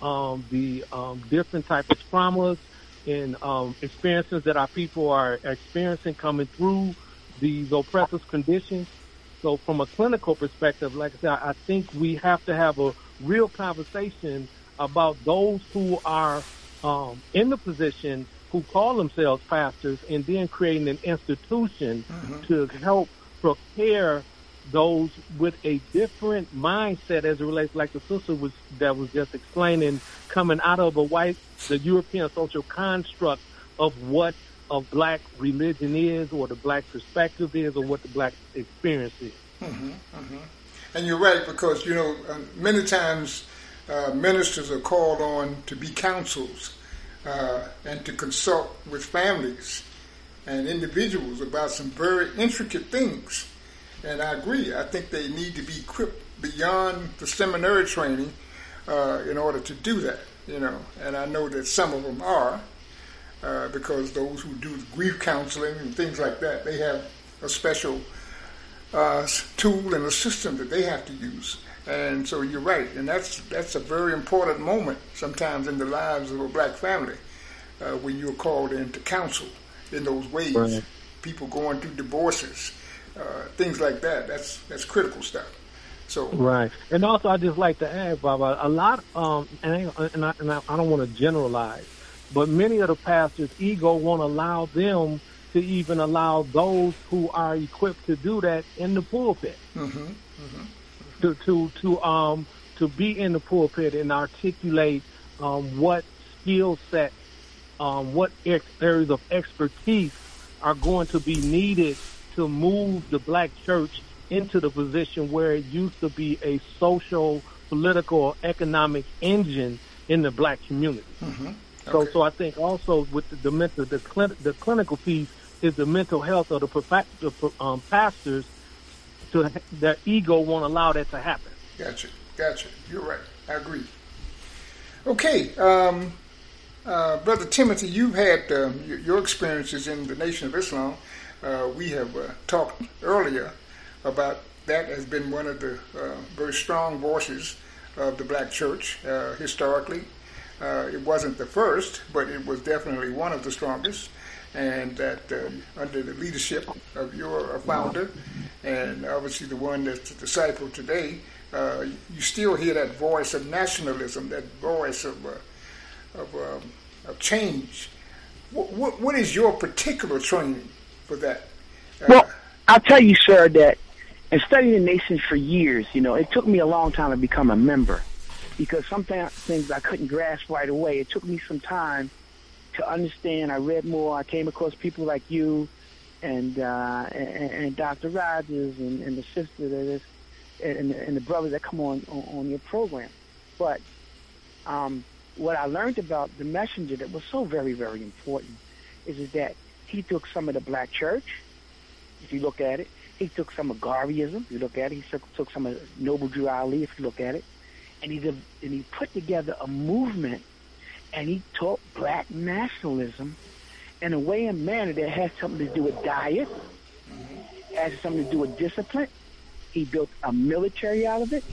um, the um, different type of traumas and um, experiences that our people are experiencing coming through these oppressive conditions. So from a clinical perspective, like I said, I think we have to have a real conversation about those who are um, in the position who call themselves pastors and then creating an institution to help prepare those with a different mindset as it relates, like the sister was that was just explaining, coming out of a white, the European social construct of what a black religion is, or the black perspective is, or what the black experience is. hmm hmm And you're right because you know uh, many times uh, ministers are called on to be counsels uh, and to consult with families and individuals about some very intricate things. And I agree. I think they need to be equipped beyond the seminary training uh, in order to do that. You know, and I know that some of them are uh, because those who do grief counseling and things like that, they have a special uh, tool and a system that they have to use. And so you're right, and that's that's a very important moment sometimes in the lives of a black family uh, when you're called in to counsel in those ways. Right. People going through divorces, uh, things like that. That's that's critical stuff. So Right, and also I just like to add, Bob, a lot, um, and I, and I, and I, I don't want to generalize, but many of the pastors' ego won't allow them to even allow those who are equipped to do that in the pulpit. hmm to to to um to be in the pulpit and articulate um, what skill set, um, what ex- areas of expertise are going to be needed to move the black church into the position where it used to be a social, political, economic engine in the black community. Mm-hmm. So, so I think also with the, the mental, the, clin- the clinical piece is the mental health of the, profa- the um, pastors. To their ego won't allow that to happen. Gotcha, gotcha. You're right. I agree. Okay, um, uh, Brother Timothy, you've had um, your, your experiences in the Nation of Islam. Uh, we have uh, talked earlier about that has been one of the uh, very strong voices of the black church uh, historically. Uh, it wasn't the first, but it was definitely one of the strongest. And that uh, under the leadership of your founder, and obviously the one that's the disciple today, uh, you still hear that voice of nationalism, that voice of uh, of, um, of change. What, what, what is your particular training for that? Uh, Well, I'll tell you, sir, that in studying the nation for years, you know, it took me a long time to become a member because some th- things I couldn't grasp right away. It took me some time to understand. I read more. I came across people like you and uh, and, and Dr. Rogers and, and the sister that is and, and the brothers that come on, on on your program. But um, what I learned about the messenger that was so very very important is, is that he took some of the black church. If you look at it, he took some of Garveyism. If you look at it, he took, took some of Noble Drew Ali. If you look at it, and he and he put together a movement, and he taught black nationalism in a way and manner that has something to do with diet, has something to do with discipline. He built a military out of it,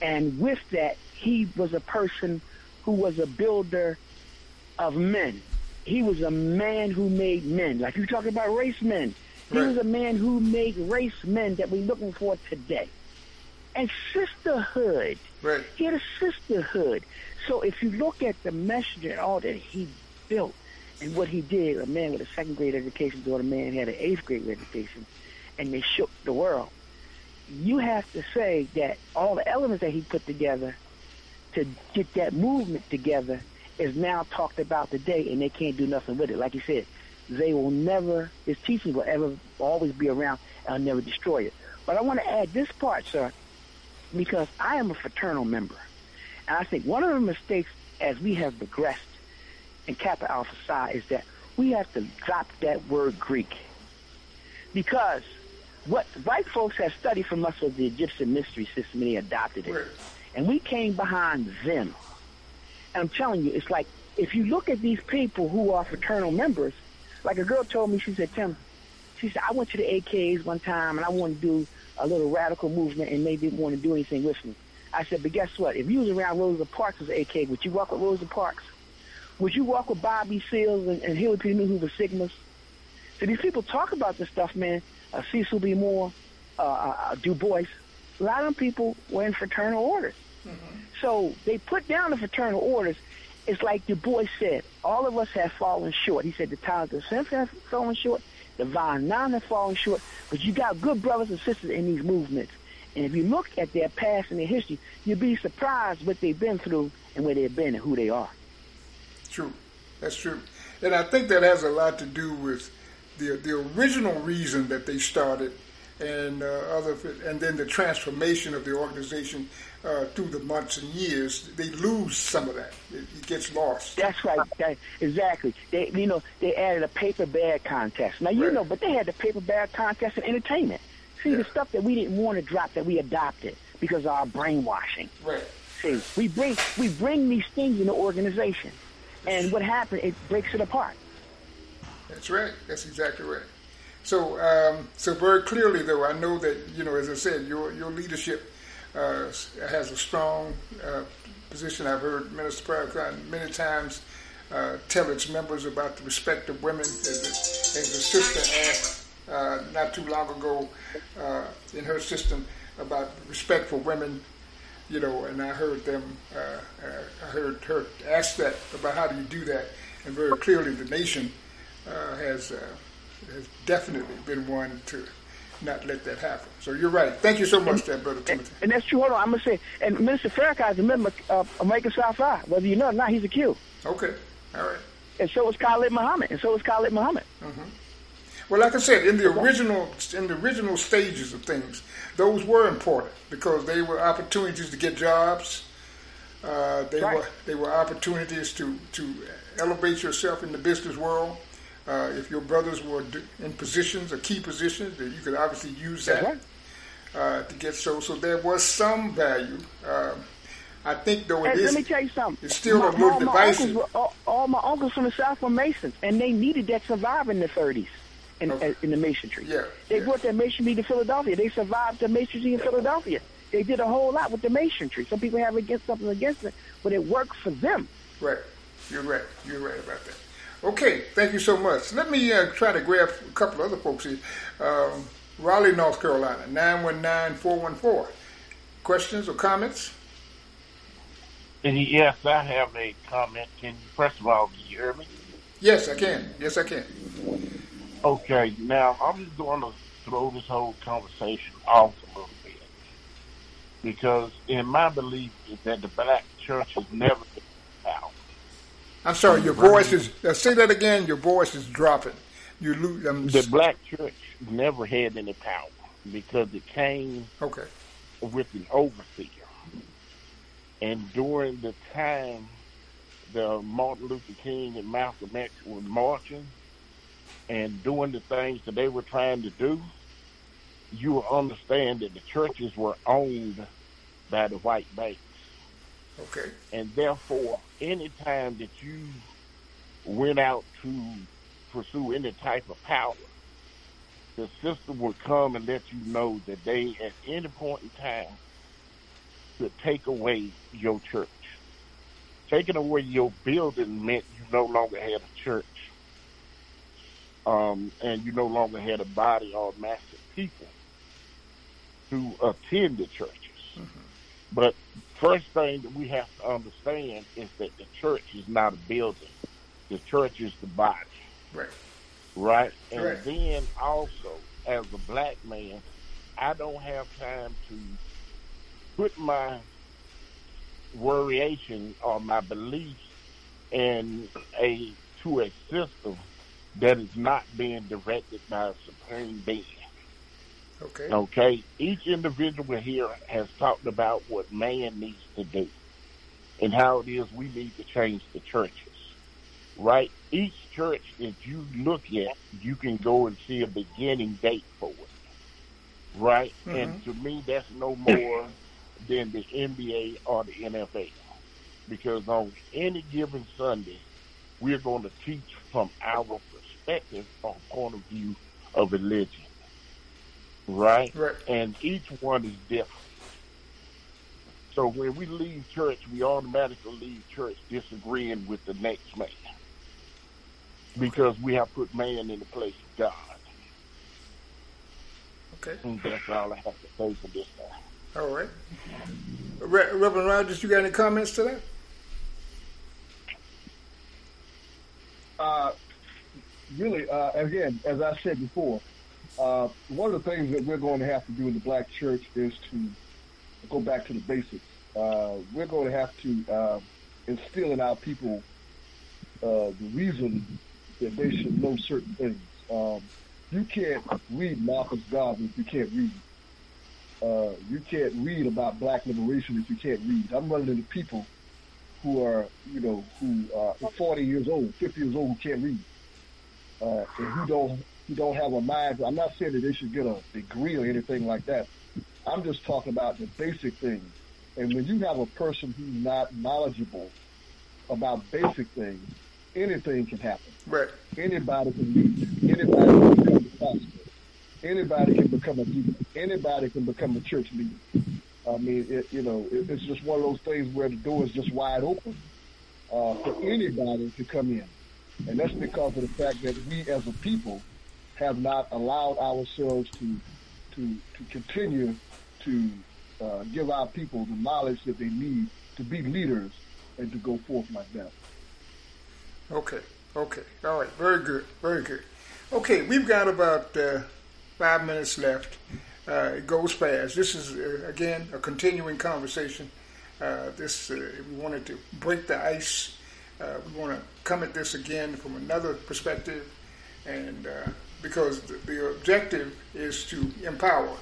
and with that, he was a person who was a builder of men. He was a man who made men. Like you're talking about race men. He was a man who made race men that we're looking for today. And sisterhood. Right. He had a sisterhood. So if you look at the messenger and all that he built and what he did, a man with a second grade education to a man who had an eighth grade education, and they shook the world. You have to say that all the elements that he put together to get that movement together is now talked about today, and they can't do nothing with it. Like you said, they will never, his teachings will ever always be around and never destroy it. But I want to add this part, sir, because I am a fraternal member. And I think one of the mistakes as we have progressed in Kappa Alpha Psi is that we have to drop that word Greek. Because what white folks have studied from us was the Egyptian mystery system and they adopted it. And we came behind them. And I'm telling you, it's like if you look at these people who are fraternal members, like a girl told me, she said, Tim, she said, I went to the AKs one time and I wanted to do a little radical movement and they didn't want to do anything with me. I said, but guess what? If you was around Rosa Parks as AK, would you walk with Rosa Parks? Would you walk with Bobby Seals and, and Hillary P. Newton who were Sigmas? So these people talk about this stuff, man. Uh, Cecil B. Moore, uh, uh, Du Bois. A lot of them people were in fraternal orders. So they put down the fraternal orders. It's like Du Bois said, all of us have fallen short. He said the times of sin have fallen short, the divine nine have fallen short, but you got good brothers and sisters in these movements. And if you look at their past and their history, you'll be surprised what they've been through and where they've been and who they are. True. That's true. And I think that has a lot to do with the the original reason that they started and uh, other and then the transformation of the organization uh, through the months and years. They lose some of that. It, it gets lost. That's right. That, exactly. They, you know, they added a paper bag contest. Now you know, but they had the paper bag contest in entertainment. See, the stuff that we didn't want to drop that we adopted because of our brainwashing. Right. See, we bring we bring these things in the organization, and what happened? It breaks it apart. That's right. That's exactly right. So, um, so very clearly, though, I know that you know, as I said, your your leadership uh, has a strong uh, position. I've heard Minister Farrakhan many times uh, tell its members about the respect of women, as a, as a sister asked uh, not too long ago uh, in her system about respect for women. You know, and I heard them. Uh, I heard her ask that about how do you do that, and very clearly, the nation has has definitely been one to not let that happen. So you're right. Thank you so much, there, brother Timothy. And that's true. Hold on, I'm gonna say, and Minister Farrakhan is a member of Omega Psi Phi. Whether you know or not, he's a Q. Okay, all right. And so is Khalid Muhammad, and so is Khalid Muhammad. Mm-hmm. Well, like I said, in the original in the original stages of things, those were important because they were opportunities to get jobs. Uh, they Right. were they were opportunities to to elevate yourself in the business world. Uh, if your brothers were in positions or key positions, then you could obviously use that uh, to get so. So there was some value. Um, I think though it And is let me tell you something. it's still my, a little all my divisive. were, all, all my uncles from the South were Masons, and they needed that survive in the 30s in, in the masonry. Yeah, They brought that masonry to Philadelphia. They survived the masonry in Philadelphia. They did a whole lot with the masonry. Some people have against something against it, but it worked for them. Right. You're right. You're right about that. Okay. Thank you so much. Let me uh, try to grab a couple other folks here. Um, Raleigh, North Carolina, 919-414. Questions or comments? Yes, I have a comment. Can you, first of all, can you hear me? Yes, I can. Yes, I can. Okay, now I'm just going to throw this whole conversation off a little bit because, in my belief, is that the black church has never been out. I'm sorry. Your voice is. Uh, say that again. Your voice is dropping. You lose. Um, The black church never had any power because it came okay. with an overseer. And during the time the Martin Luther King and Malcolm X were marching and doing the things that they were trying to do, you will understand that the churches were owned by the white banks. Okay. And therefore, any time that you went out to pursue any type of power, the system would come and let you know that they, at any point in time, could take away your church. Taking away your building meant you no longer had a church, um, and you no longer had a body or mass of people who attend the churches. But first thing that we have to understand is that the church is not a building. The church is the body. Right. Right? And Right. then also, as a black man, I don't have time to put my variation or my beliefs in a to a system that is not being directed by a supreme being. Okay. Okay. Each individual here has talked about what man needs to do and how it is we need to change the churches. Right? Each church that you look at, you can go and see a beginning date for it. Right? Mm-hmm. And to me, that's no more than the NBA or the NFL. Because on any given Sunday, we're going to teach from our perspective or point of view of religion right? Right. And each one is different. So when we leave church, we automatically leave church disagreeing with the next man because we have put man in the place of God. Okay. And that's all I have to say for this time. All right. Re- Reverend Rogers, you got any comments to that? Uh, really, uh, again, as I said before, uh, one of the things that we're going to have to do in the black church is to go back to the basics. Uh, we're going to have to uh, instill in our people uh, the reason that they should know certain things. Um, you can't read Marcus Garvey if you can't read. Uh, you can't read about black liberation if you can't read. I'm running into people who are, you know, who are 40 years old, 50 years old, who can't read, uh, and who don't, who don't have a mind. I'm not saying that they should get a degree or anything like that. I'm just talking about the basic things. And when you have a person who's not knowledgeable about basic things, anything can happen. Right. Anybody can lead. Anybody can become a pastor. Anybody can become a deacon. Anybody can become a church leader. I mean, it, you know, it, it's just one of those things where the door is just wide open uh, for anybody to come in, and that's because of the fact that we, as a people, have not allowed ourselves to to to continue to uh, give our people the knowledge that they need to be leaders and to go forth like that. Okay. Okay. All right. Very good. Very good. Okay. We've got about uh, five minutes left. Uh, it goes fast. This is, uh, again, a continuing conversation. Uh, this uh, We wanted to break the ice. Uh, we want to come at this again from another perspective, and because the, objective is to empower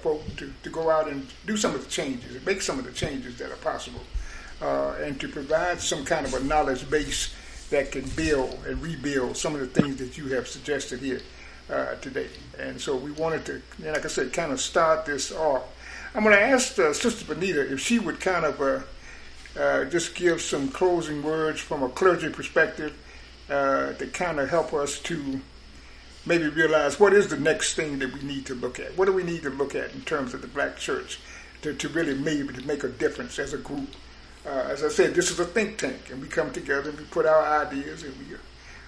folk to, to go out and do some of the changes, make some of the changes that are possible, and to provide some kind of a knowledge base that can build and rebuild some of the things that you have suggested here uh, today. And so we wanted to, like I said, kind of start this off. I'm going to ask uh, Sister Benita if she would kind of uh, uh just give some closing words from a clergy perspective uh, to kind of help us to maybe realize what is the next thing that we need to look at. What do we need to look at in terms of the black church to, to really maybe to make a difference as a group? Uh, as I said, this is a think tank, and we come together and we put our ideas and we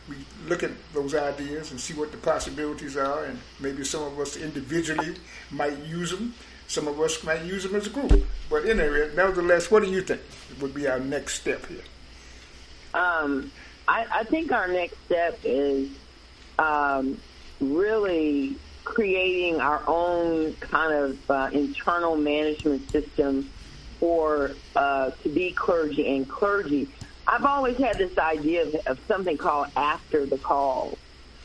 we look at those ideas and see what the possibilities are, and maybe some of us individually might use them. Some of us might use them as a group. But anyway, nevertheless, what do you think would be our next step here? Um, I, I think our next step is um, really creating our own kind of uh, internal management system for uh, to be clergy and clergy. I've always had this idea of, of something called after the call.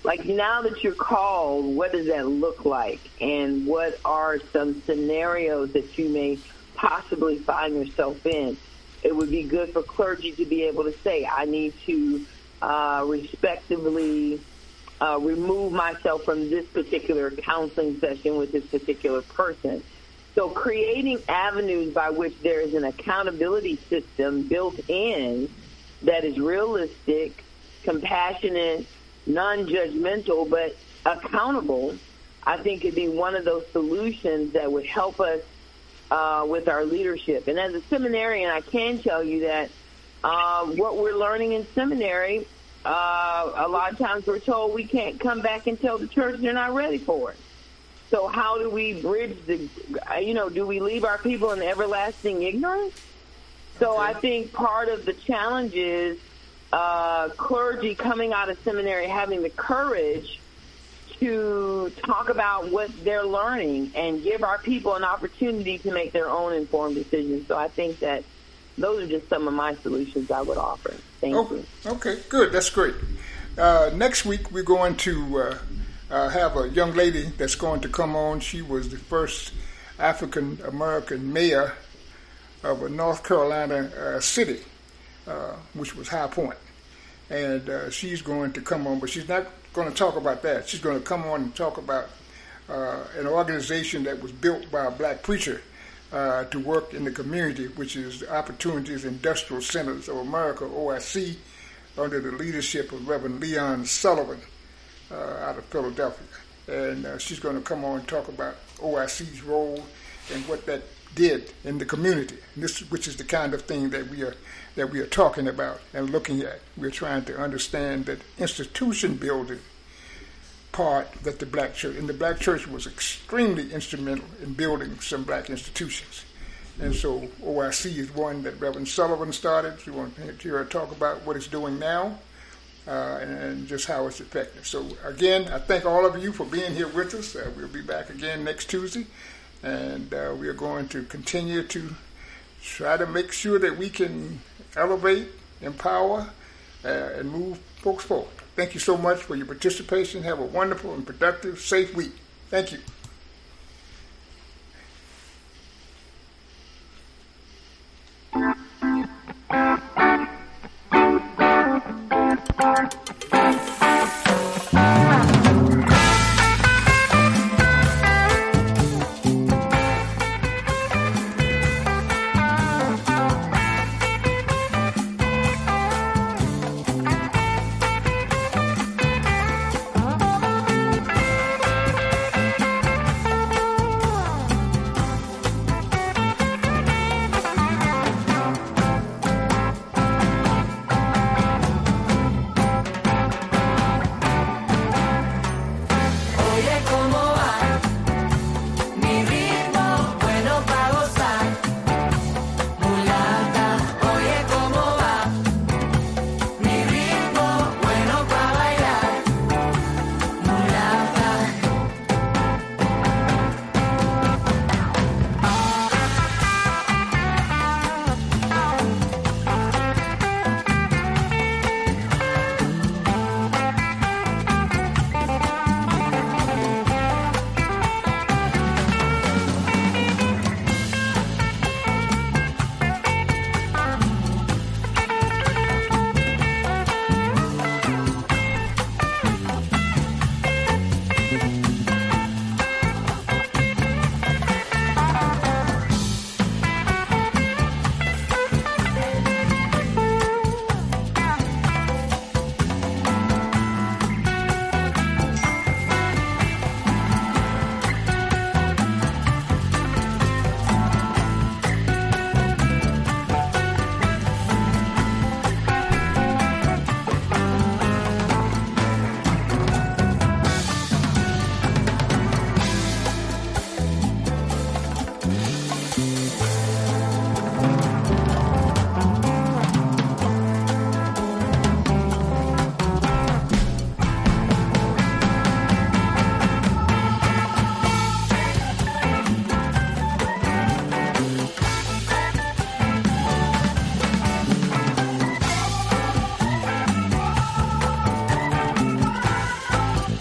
Like now that you're called, what does that look like? And what are some scenarios that you may possibly find yourself in? It would be good for clergy to be able to say, I need to uh, respectively uh, remove myself from this particular counseling session with this particular person. So creating avenues by which there is an accountability system built in that is realistic, compassionate, non-judgmental, but accountable, I think could be one of those solutions that would help us uh, with our leadership. And as a seminarian, I can tell you that uh, what we're learning in seminary, uh, a lot of times we're told we can't come back and tell the church they're not ready for it. So how do we bridge the, you know, do we leave our people in everlasting ignorance? So I think part of the challenge is uh, clergy coming out of seminary having the courage to talk about what they're learning and give our people an opportunity to make their own informed decisions. So I think that those are just some of my solutions I would offer. Thank oh, you. Okay, good. That's great. Uh, next week we're going to uh, uh, have a young lady that's going to come on. She was the first African American mayor of a North Carolina uh, city, uh, which was High Point. And uh, she's going to come on, but she's not going to talk about that. She's going to come on and talk about uh, an organization that was built by a black preacher uh, to work in the community, which is the Opportunities Industrial Centers of America, OIC, under the leadership of Reverend Leon Sullivan uh, out of Philadelphia. And uh, she's going to come on and talk about OIC's role and what that did in the community. This, which is the kind of thing that we are that we are talking about and looking at. We're trying to understand that institution building part that the black church and the black church was extremely instrumental in building some black institutions. And so OIC is one that Reverend Sullivan started. We want to hear her talk about what it's doing now uh, and just how it's effective. So, again, I thank all of you for being here with us. Uh, we'll be back again next Tuesday, and uh, we are going to continue to try to make sure that we can elevate, empower, uh, and move folks forward. Thank you so much for your participation. Have a wonderful and productive, safe week. Thank you.